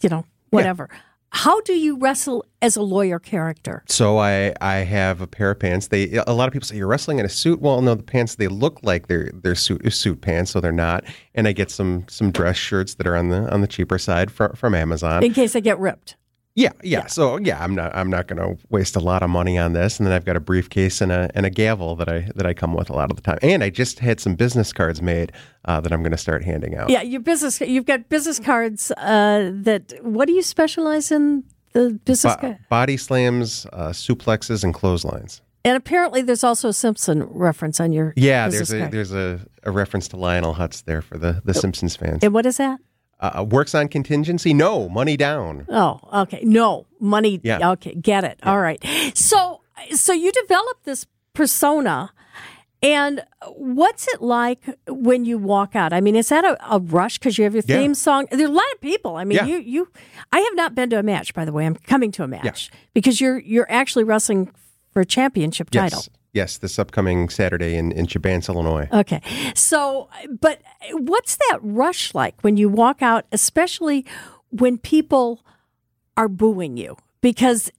you know, whatever. How do you wrestle as a lawyer character? So I I have a pair of pants. They a lot of people say you're wrestling in a suit. Well, no, the pants they look like they're they're suit suit pants, so they're not. And I get some some dress shirts that are on the on the cheaper side from from Amazon. In case I get ripped. Yeah, yeah. So yeah, I'm not I'm not going to waste a lot of money on this. And then I've got a briefcase and a and a gavel that I that I come with a lot of the time. And I just had some business cards made uh, that I'm going to start handing out. Yeah, your business, you've got business cards uh, that, what do you specialize in? The business Bo- card? body slams, uh, suplexes, and clotheslines. And apparently there's also a Simpson reference on your Yeah, there's a card. there's a, a reference to Lionel Hutz there for the the Simpsons fans. And what is that? Uh, works on contingency? No, money down. Oh, okay. No money. Yeah. Okay, get it. All right. So, so you develop this persona, and what's it like when you walk out? I mean, is that a, a rush because you have your Yeah. theme song? There's a lot of people. I mean, Yeah. you you. I have not been to a match, by the way. I'm coming to a match because you're you're actually wrestling for a championship title. Yes, yes. This upcoming Saturday in in Chebanse, Illinois. Okay. So, but what's that rush like when you walk out, especially when people are booing you? Because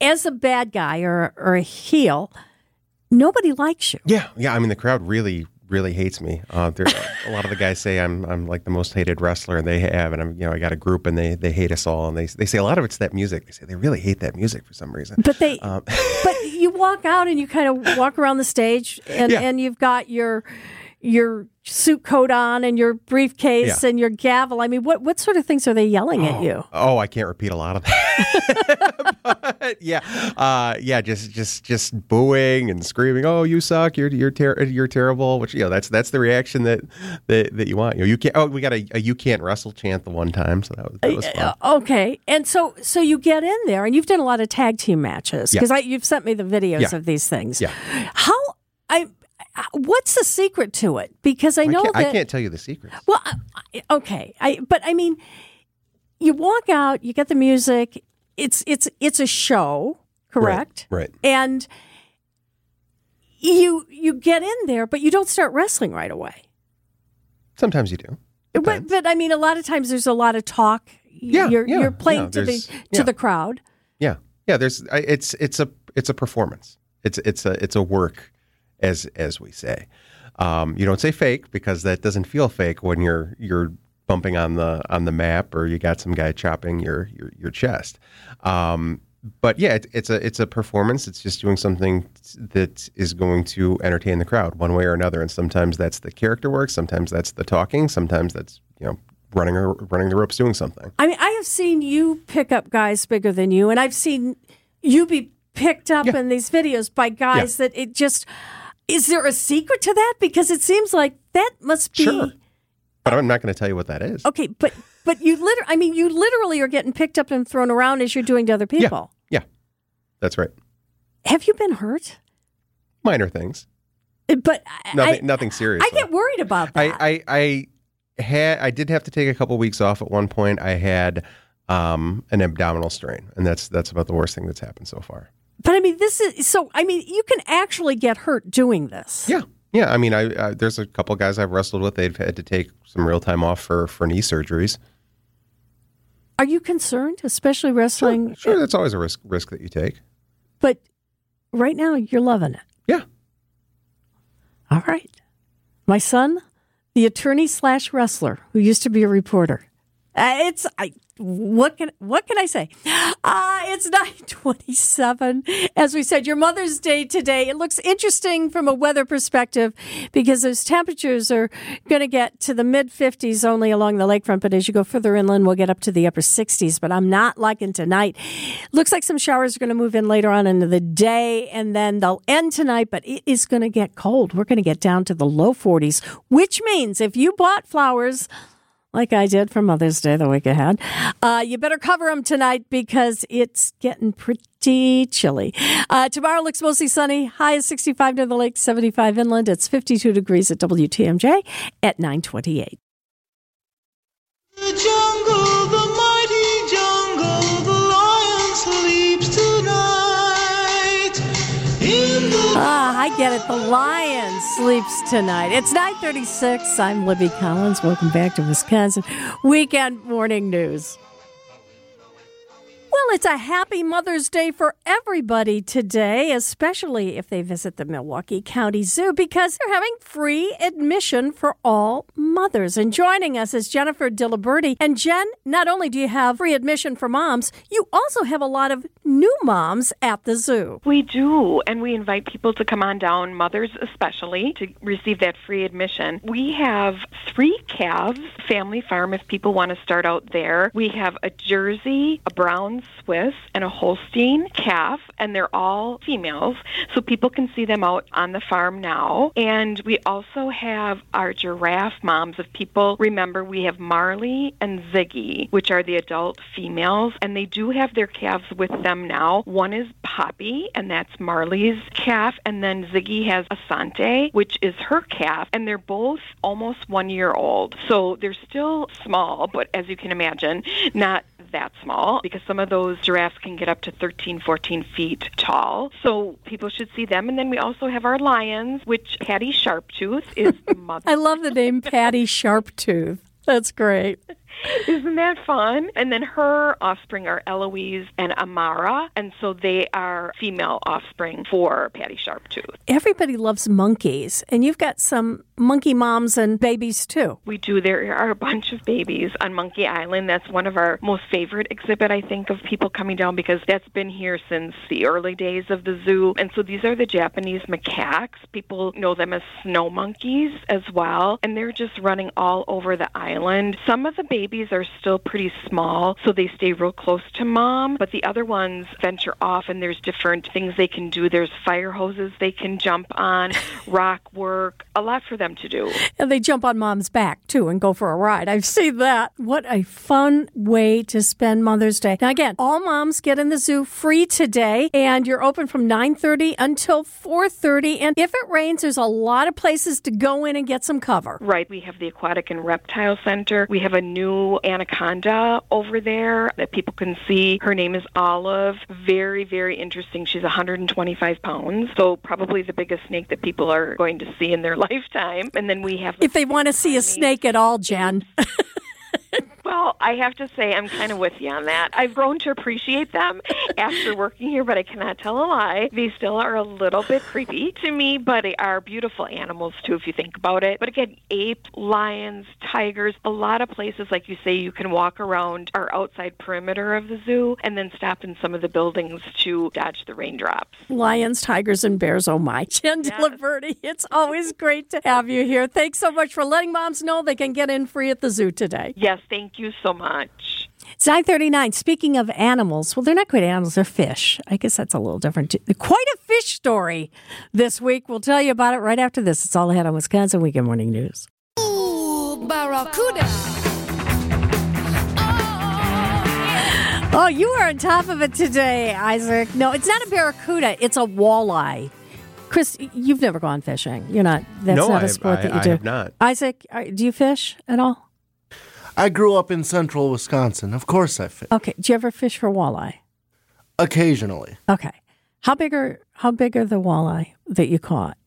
as a bad guy or, or a heel, nobody likes you. Yeah, yeah. I mean, the crowd really, really hates me. Uh, there, a lot of the guys say I'm, I'm like the most hated wrestler they have, and I'm, you know, I got a group and they, they hate us all, and they, they say a lot of it's that music. They say they really hate that music for some reason. But they, Um, [laughs] but you walk out and you kind of walk around the stage, and, Yeah. and you've got your your suit coat on and your briefcase Yeah. and your gavel. I mean, what what sort of things are they yelling at you? Oh, I can't repeat a lot of that. [laughs] but yeah, uh, yeah, just just just booing and screaming. Oh, you suck. You're you're ter- you're terrible. Which you know that's that's the reaction that that, that you want. You know, you can't. Oh, we got a, a you can't wrestle chant the one time, so that was that was fun. Uh, Okay, and so so you get in there, and you've done a lot of tag team matches because I you've sent me the videos Yeah. of these things. Yeah. How I what's the secret to it? Because I know can't, that I can't tell you the secret. well, I- I- okay, I but I mean, you walk out, you get the music. It's it's it's a show, correct? Right. And you you get in there, but you don't start wrestling right away. Sometimes you do. But, but I mean, a lot of times there's a lot of talk. Yeah, you're yeah, you're playing yeah, to the to yeah. the crowd. Yeah, yeah. There's it's it's a it's a performance. It's it's a it's a work, as as we say. Um, you don't say fake because that doesn't feel fake when you're you're bumping on the on the map or you got some guy chopping your your, your chest. Um, but yeah, it, it's a it's a performance. It's just doing something that is going to entertain the crowd one way or another. And sometimes that's the character work. Sometimes that's the talking. Sometimes that's you know running or running the ropes doing something. I mean, I have seen you pick up guys bigger than you, and I've seen you be picked up in these videos by guys that it just. Is there a secret to that? Because it seems like that must be Sure. But I'm not going to tell you what that is. okay. But but you literally, I mean, you literally are getting picked up and thrown around as you're doing to other people. Yeah, that's right. Have you been hurt? Minor things. But I- Nothing. I, nothing serious. I get worried about that. I, I I had I did have to take a couple weeks off at one point. I had um, an abdominal strain, and that's that's about the worst thing that's happened so far. But I mean, this is so. I mean, you can actually get hurt doing this. Yeah. Yeah, I mean, I, I there's a couple guys I've wrestled with. They've had to take some real time off for for knee surgeries. Are you concerned, especially wrestling? Sure, that's always a risk risk that you take. But right now, you're loving it. Yeah. All right. My son, the attorney slash wrestler who used to be a reporter. Uh, it's I. What can what can I say? Uh, it's [laughs] nine twenty seven. As we said, your Mother's Day today. It looks interesting from a weather perspective because those temperatures are going to get to the mid fifties only along the lakefront. But as you go further inland, we'll get up to the upper sixties. But I'm not liking tonight. Looks like some showers are going to move in later on into the day, and then they'll end tonight. But it is going to get cold. We're going to get down to the low forties, which means if you bought flowers like I did for Mother's Day the week ahead. Uh, you better cover them tonight because it's getting pretty chilly. Uh, tomorrow looks mostly sunny. High is 65 near the lake, 75 inland. It's 52 degrees at WTMJ at 928. The jungle, the get it. The lion sleeps tonight. It's 936. I'm Libby Collins. Welcome back to Wisconsin Weekend Morning News. Well, it's a happy Mother's Day for everybody today, especially if they visit the Milwaukee County Zoo because they're having free admission for all mothers. And joining us is Jennifer Diliberti. And Jen, not only do you have free admission for moms, you also have a lot of new moms at the zoo. We do, and we invite people to come on down, mothers especially, to receive that free admission. We have three calves, family farm, if people want to start out there. We have a Jersey, a Brown Swiss, and a Holstein calf, and they're all females, so people can see them out on the farm now. And we also have our giraffe moms. If people remember, we have Marley and Ziggy, which are the adult females, and they do have their calves with them now. One is Poppy, and that's Marley's calf, and then Ziggy has Asante, which is her calf, and they're both almost one year old. So they're still small, but as you can imagine, not that small because some of those giraffes can get up to 13, 14 feet tall. So people should see them. And then we also have our lions, which Patty Sharptooth is the [laughs] mother. I love the name Patty Sharptooth. That's great. [laughs] Isn't that fun? And then her offspring are Eloise and Amara, and so they are female offspring for Patty Sharptooth. Everybody loves monkeys, and you've got some monkey moms and babies too. We do. There are a bunch of babies on Monkey Island. That's one of our most favorite exhibit, I think, of people coming down because that's been here since the early days of the zoo. And so these are the Japanese macaques. People know them as snow monkeys as well, and they're just running all over the island. Some of the babies are still pretty small, so they stay real close to mom, but the other ones venture off, and there's different things they can do. There's fire hoses they can jump on, [laughs] rock work, a lot for them to do. And they jump on mom's back too and go for a ride. I've seen that. What a fun way to spend Mother's Day. Now again, all moms get in the zoo free today and you're open from 9:30 until 4:30 and if it rains there's a lot of places to go in and get some cover. Right, we have the Aquatic and Reptile Center. We have a new anaconda over there that people can see. Her name is Olive. Very, very interesting. She's 125 pounds, so probably the biggest snake that people are going to see in their [laughs] lifetime. And then we have If they want to see a snake at all, Jen. [laughs] Well, I have to say, I'm kind of with you on that. I've grown to appreciate them [laughs] after working here, but I cannot tell a lie. They still are a little bit creepy to me, but they are beautiful animals, too, if you think about it. But again, ape, lions, tigers, a lot of places, like you say, you can walk around our outside perimeter of the zoo and then stop in some of the buildings to dodge the raindrops. Lions, tigers, and bears. Oh my. [laughs] Jen yes. It's always great to have you here. Thanks so much for letting moms know they can get in free at the zoo today. Yes, thank you so much. It's 939. Speaking of animals, well, they're not quite animals, they're fish. I guess that's a little different. Too. Quite a fish story this week. We'll tell you about it right after this. It's all ahead on Wisconsin Weekend Morning News. Ooh, Barracuda. Oh, oh, oh, oh you are on top of it today, Isaac. No, it's not a barracuda, it's a walleye. Chris, you've never gone fishing. You're not. That's no, not a I- sport I- that you I do. have not. Isaac, do you fish at all? I grew up in central Wisconsin. Of course I fish. Okay. Do you ever fish for walleye? Occasionally. Okay. How big are how big are the walleye that you caught?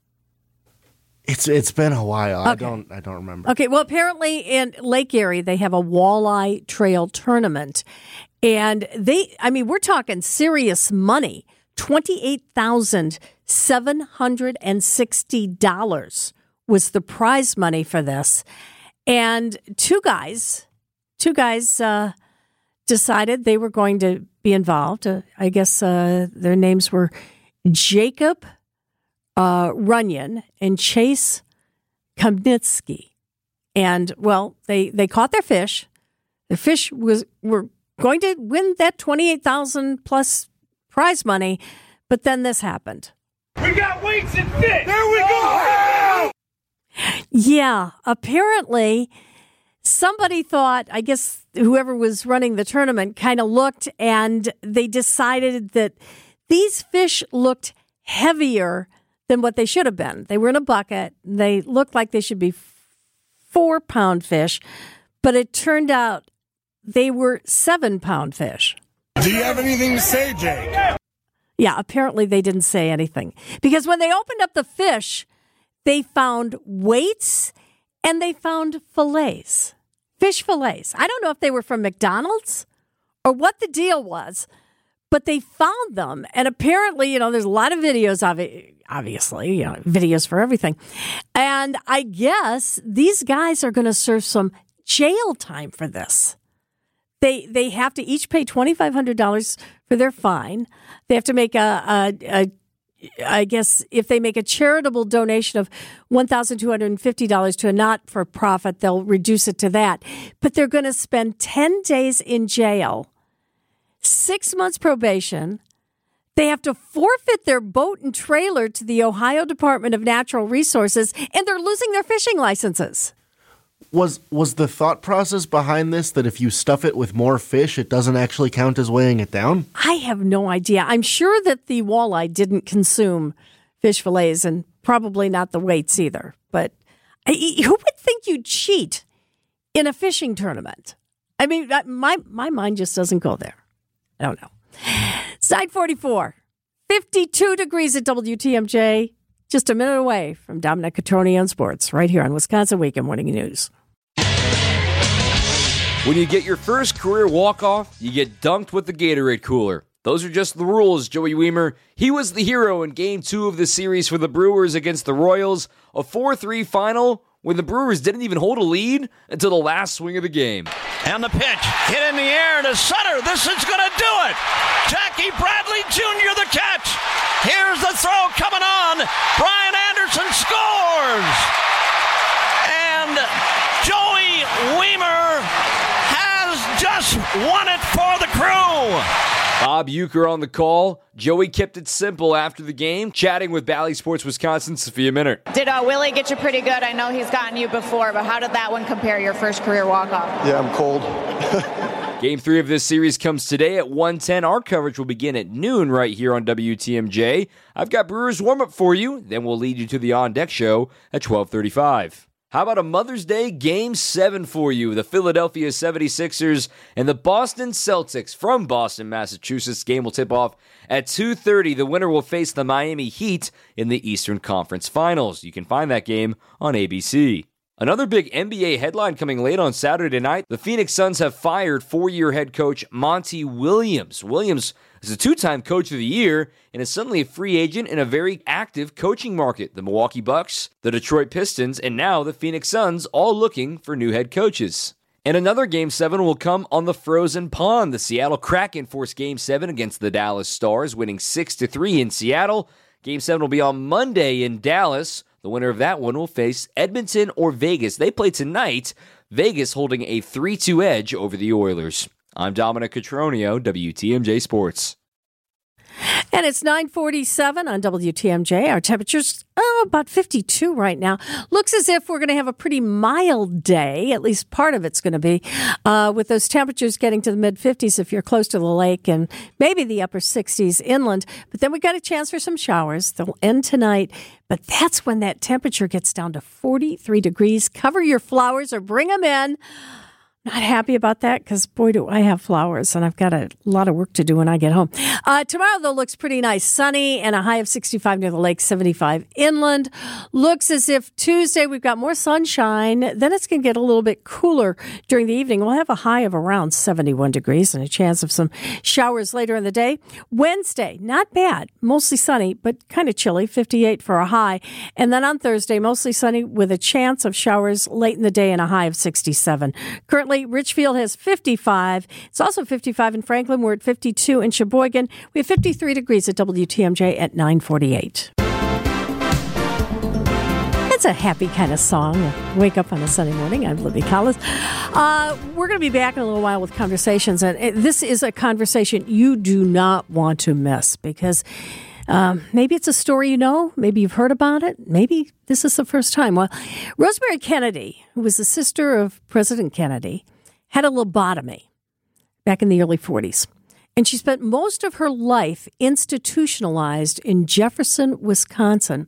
It's it's been a while. I don't I don't remember. Okay, well, apparently in Lake Erie, they have a walleye trail tournament. And they, I mean, we're talking serious money $28,760 was the prize money for this. And two guys, two guys uh, decided they were going to be involved. Uh, I guess uh, their names were Jacob uh, Runyan and Chase Cominsky. And well, they they caught their fish. The fish was were going to win that twenty eight thousand plus prize money, but then this happened. We got weights and fish. There we go. Yeah, apparently somebody thought, I guess whoever was running the tournament kind of looked and they decided that these fish looked heavier than what they should have been. They were in a bucket. They looked like they should be four pound fish, but it turned out they were seven pound fish. Do you have anything to say, Jake? Yeah, apparently they didn't say anything because when they opened up the fish, they found weights and they found fillets, fish fillets. I don't know if they were from McDonald's or what the deal was, but they found them. And apparently, you know, there's a lot of videos of it, obviously, you know, videos for everything. And I guess these guys are going to serve some jail time for this. They they have to each pay twenty five hundred dollars for their fine. They have to make a, a, a I guess if they make a charitable donation of one thousand two hundred and fifty dollars to a not for profit, they'll reduce it to that. But they're going to spend ten days in jail, six months probation. They have to forfeit their boat and trailer to the Ohio Department of Natural Resources, and they're losing their fishing licenses. Was was the thought process behind this that if you stuff it with more fish, it doesn't actually count as weighing it down? I have no idea. I'm sure that the walleye didn't consume fish fillets and probably not the weights either. But I, who would think you'd cheat in a fishing tournament? I mean, my, my mind just doesn't go there. I don't know. Side 44, 52 degrees at WTMJ, just a minute away from Dominic Catroni on sports, right here on Wisconsin Weekend Morning News. When you get your first career walk-off, you get dunked with the Gatorade cooler. Those are just the rules, Joey Wiemer. He was the hero in game two of the series for the Brewers against the Royals, a 4 3 final when the Brewers didn't even hold a lead until the last swing of the game. And the pitch hit in the air to center. This is going to do it. Jackie Bradley Jr. the catch. Here's the throw coming on. Brian Anderson scores. And Joey Wiemer has just won it for the crew. Bob Uecker on the call. Joey kept it simple after the game, chatting with Bally Sports Wisconsin, Sophia Minnaert. Did uh, Willie get you pretty good? I know he's gotten you before, but how did that one compare your first career walk off? Yeah, I'm cold. [laughs] [laughs] Game three of this series comes today at 110. Our coverage will begin at noon right here on WTMJ. I've got Brewers warm up for you. Then we'll lead you to the on deck show at 1235. How about a Mother's Day Game 7 for you? The Philadelphia 76ers and the Boston Celtics from Boston, Massachusetts. Game will tip off at 2.30. The winner will face the Miami Heat in the Eastern Conference Finals. You can find that game on ABC. Another big NBA headline coming late on Saturday night. The Phoenix Suns have fired four year head coach Monty Williams. Williams is a two time coach of the year and is suddenly a free agent in a very active coaching market. The Milwaukee Bucks, the Detroit Pistons, and now the Phoenix Suns all looking for new head coaches. And another Game 7 will come on the frozen pond. The Seattle Kraken forced Game 7 against the Dallas Stars, winning 6 to 3 in Seattle. Game 7 will be on Monday in Dallas. The winner of that one will face Edmonton or Vegas. They play tonight, Vegas holding a 3 2 edge over the Oilers. I'm Dominic Cotroneo, WTMJ Sports. And it's 947 on WTMJ. Our temperature's oh, about 52 right now. Looks as if we're going to have a pretty mild day. At least part of it's going to be uh, with those temperatures getting to the mid 50s if you're close to the lake and maybe the upper 60s inland. But then we got a chance for some showers. They'll end tonight. But that's when that temperature gets down to 43 degrees. Cover your flowers or bring them in. Not happy about that because, boy, do I have flowers and I've got a lot of work to do when I get home. Uh, tomorrow, though, looks pretty nice. Sunny and a high of 65 near the lake, 75 inland. Looks as if Tuesday we've got more sunshine. Then it's going to get a little bit cooler during the evening. We'll have a high of around 71 degrees and a chance of some showers later in the day. Wednesday, not bad. Mostly sunny, but kind of chilly, 58 for a high. And then on Thursday, mostly sunny with a chance of showers late in the day and a high of 67. Currently, Richfield has 55. It's also 55 in Franklin. We're at 52 in Sheboygan. We have 53 degrees at WTMJ at 948. It's a happy kind of song. Wake up on a Sunday morning. I'm Libby Collins. Uh, we're going to be back in a little while with conversations, and this is a conversation you do not want to miss because um, maybe it's a story you know. Maybe you've heard about it. Maybe this is the first time. Well, Rosemary Kennedy, who was the sister of President Kennedy, had a lobotomy back in the early 40s. And she spent most of her life institutionalized in Jefferson, Wisconsin.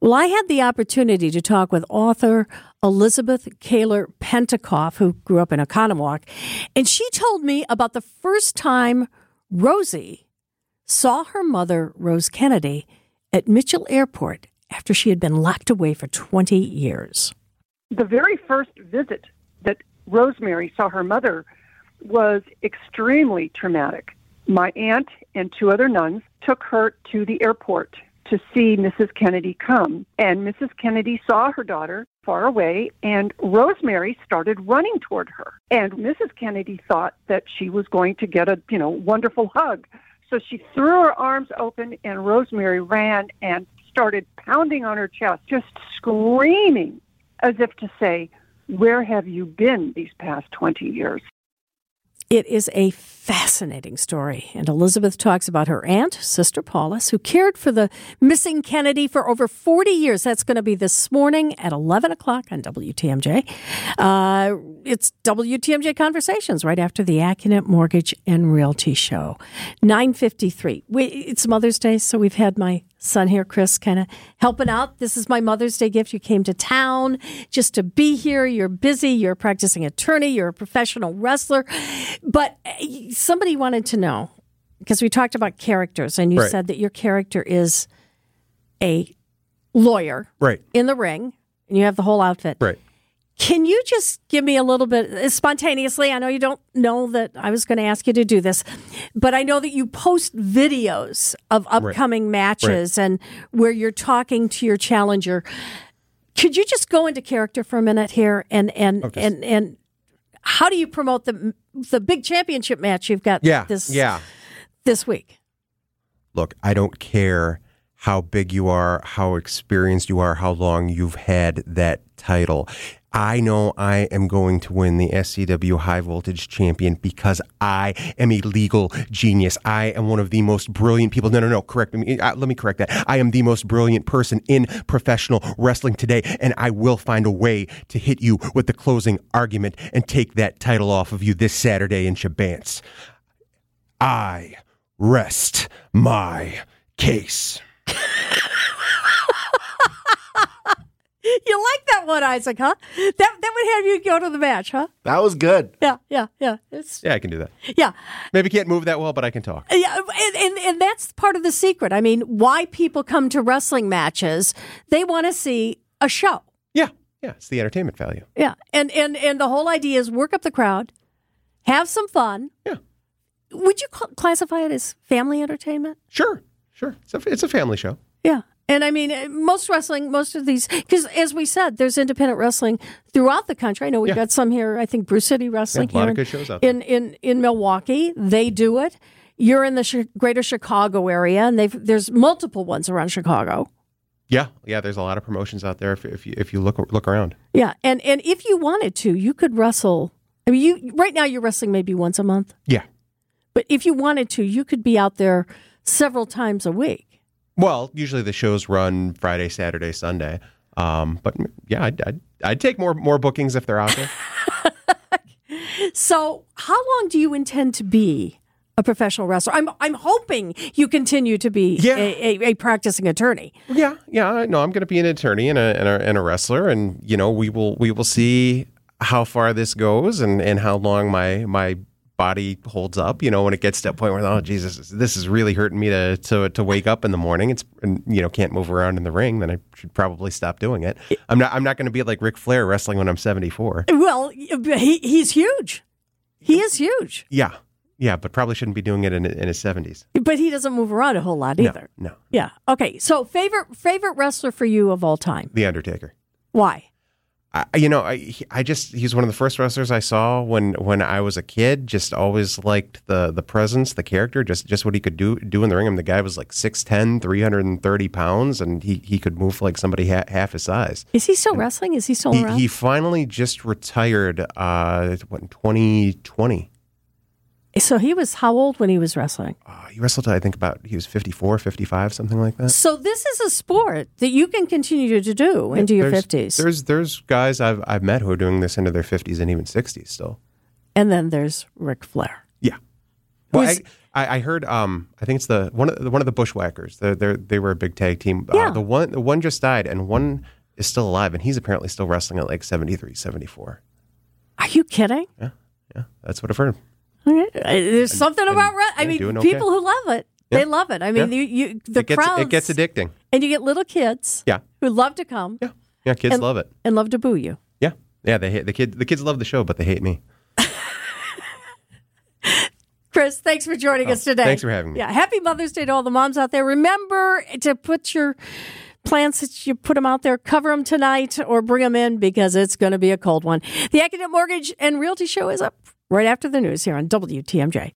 Well, I had the opportunity to talk with author Elizabeth Koehler Pentacoff, who grew up in Oconomowoc, and she told me about the first time Rosie saw her mother, Rose Kennedy, at Mitchell Airport after she had been locked away for 20 years. The very first visit that Rosemary saw her mother was extremely traumatic. My aunt and two other nuns took her to the airport to see Mrs. Kennedy come. And Mrs. Kennedy saw her daughter far away, and Rosemary started running toward her. And Mrs. Kennedy thought that she was going to get a, you know, wonderful hug. So she threw her arms open, and Rosemary ran and started pounding on her chest, just screaming as if to say, Where have you been these past 20 years? It is a fascinating story. And Elizabeth talks about her aunt, Sister Paulus, who cared for the missing Kennedy for over 40 years. That's going to be this morning at 11 o'clock on WTMJ. Uh, it's WTMJ Conversations right after the Accunet Mortgage and Realty Show. 953. We, it's Mother's Day, so we've had my son here, Chris, kind of helping out. This is my Mother's Day gift. You came to town just to be here. You're busy. You're a practicing attorney. You're a professional wrestler. But eh, somebody wanted to know because we talked about characters, and you Right. said that your character is a lawyer Right. in the ring, and you have the whole outfit. Right. Can you just give me a little bit uh, spontaneously? I know you don't know that I was going to ask you to do this, but I know that you post videos of upcoming matches and where you're talking to your challenger. Could you just go into character for a minute here and and and and how do you promote the the big championship match you've got Yeah. this yeah. this week? Look, I don't care how big you are, how experienced you are, how long you've had that title. I know I am going to win the SCW High Voltage Champion because I am a legal genius. I am one of the most brilliant people. No, no, no, correct me. Uh, let me correct that. I am the most brilliant person in professional wrestling today, and I will find a way to hit you with the closing argument and take that title off of you this Saturday in Chebanse. I rest my case. You like that one, Isaac, huh? That that would have you go to the match, huh? That was good. Yeah, yeah, yeah. It's Yeah, I can do that. yeah. Maybe can't move that well, but I can talk. Yeah, and, and, and that's part of the secret. I mean, why people come to wrestling matches, they want to see a show. Yeah, yeah, it's the entertainment value. Yeah. And, and, and the whole idea is work up the crowd, have some fun. Yeah. Would you cl- classify it as family entertainment? Sure, sure. It's a, it's a family show. Yeah. And I mean, uh, most wrestling, most of these, because as we said, there's independent wrestling throughout the country. I know we've Yeah. got some here. I think Brew City Wrestling Yeah, a here of good shows out in, in in Milwaukee. They do it. You're in the chi- greater Chicago area, and they've there's multiple ones around Chicago. Yeah, yeah. There's a lot of promotions out there if, if you if you look look around. Yeah, and and if you wanted to, you could wrestle. I mean, you right now you're wrestling maybe once a month, Yeah. but if you wanted to, you could be out there several times a week. Well, usually the shows run Friday, Saturday, Sunday. Um, but yeah, I'd, I'd I'd take more more bookings if they're out there. [laughs] So, how long do you intend to be a professional wrestler? I'm I'm hoping you continue to be Yeah. a, a, a practicing attorney. yeah, yeah. No, I'm going to be an attorney and a, and a and a wrestler, and you know we will we will see how far this goes and, and how long my my body holds up. You know, when it gets to a point where oh Jesus, this is really hurting me to to, to wake up in the morning. It's and, you know can't move around in the ring. Then I should probably stop doing it. I'm not I'm not going to be like Ric Flair wrestling when I'm 74. Well, he, he's huge. He is huge, Yeah, yeah, but probably shouldn't be doing it in in his 70s. but he doesn't move around a whole lot either. No, Yeah. Okay. So favorite favorite wrestler for you of all time? The Undertaker. Why? I, you know, I he- I just he's one of the first wrestlers I saw when when I was a kid. Just always liked the the presence, the character, just just what he could do do in the ring. I mean, the guy was like 6'10", 330 pounds, and he he could move like somebody ha- half his size. Is he still wrestling? Is he still He, around? he finally just retired. Uh, what in twenty twenty? So he was how old when he was wrestling? He wrestled. I think about he was 54, 55, something like that. So this is a sport that you can continue to do into your fifties, There's there's guys I've I've met who are doing this into their fifties and even sixties still. and then there's Ric Flair. Yeah. Well, I, Who's- I, I heard. Um, I think it's the one of the, one of the Bushwhackers. They they they were a big tag team. Yeah. Uh, the one the one just died, and one is still alive, and he's apparently still wrestling at like 73, 74. Are you kidding? Yeah, yeah, that's what I've heard. Uh, There's something and- about re- I mean, doing okay. people who love it, Yeah. they love it. I mean, Yeah. you, you the it gets crowds, it gets addicting. and you get little kids, Yeah. who love to come, yeah, Yeah, kids And- love it. and love to boo you. Yeah, yeah. They hate the kid. The kids love the show, but they hate me. [laughs] Chris, thanks for joining us today. Oh, thanks for having me. Yeah, happy Mother's Day to all the moms out there. Remember to put your plants that you put them out there, cover them tonight, or bring them in because it's going to be a cold one. The Accunet Mortgage and Realty Show is up right after the news here on WTMJ.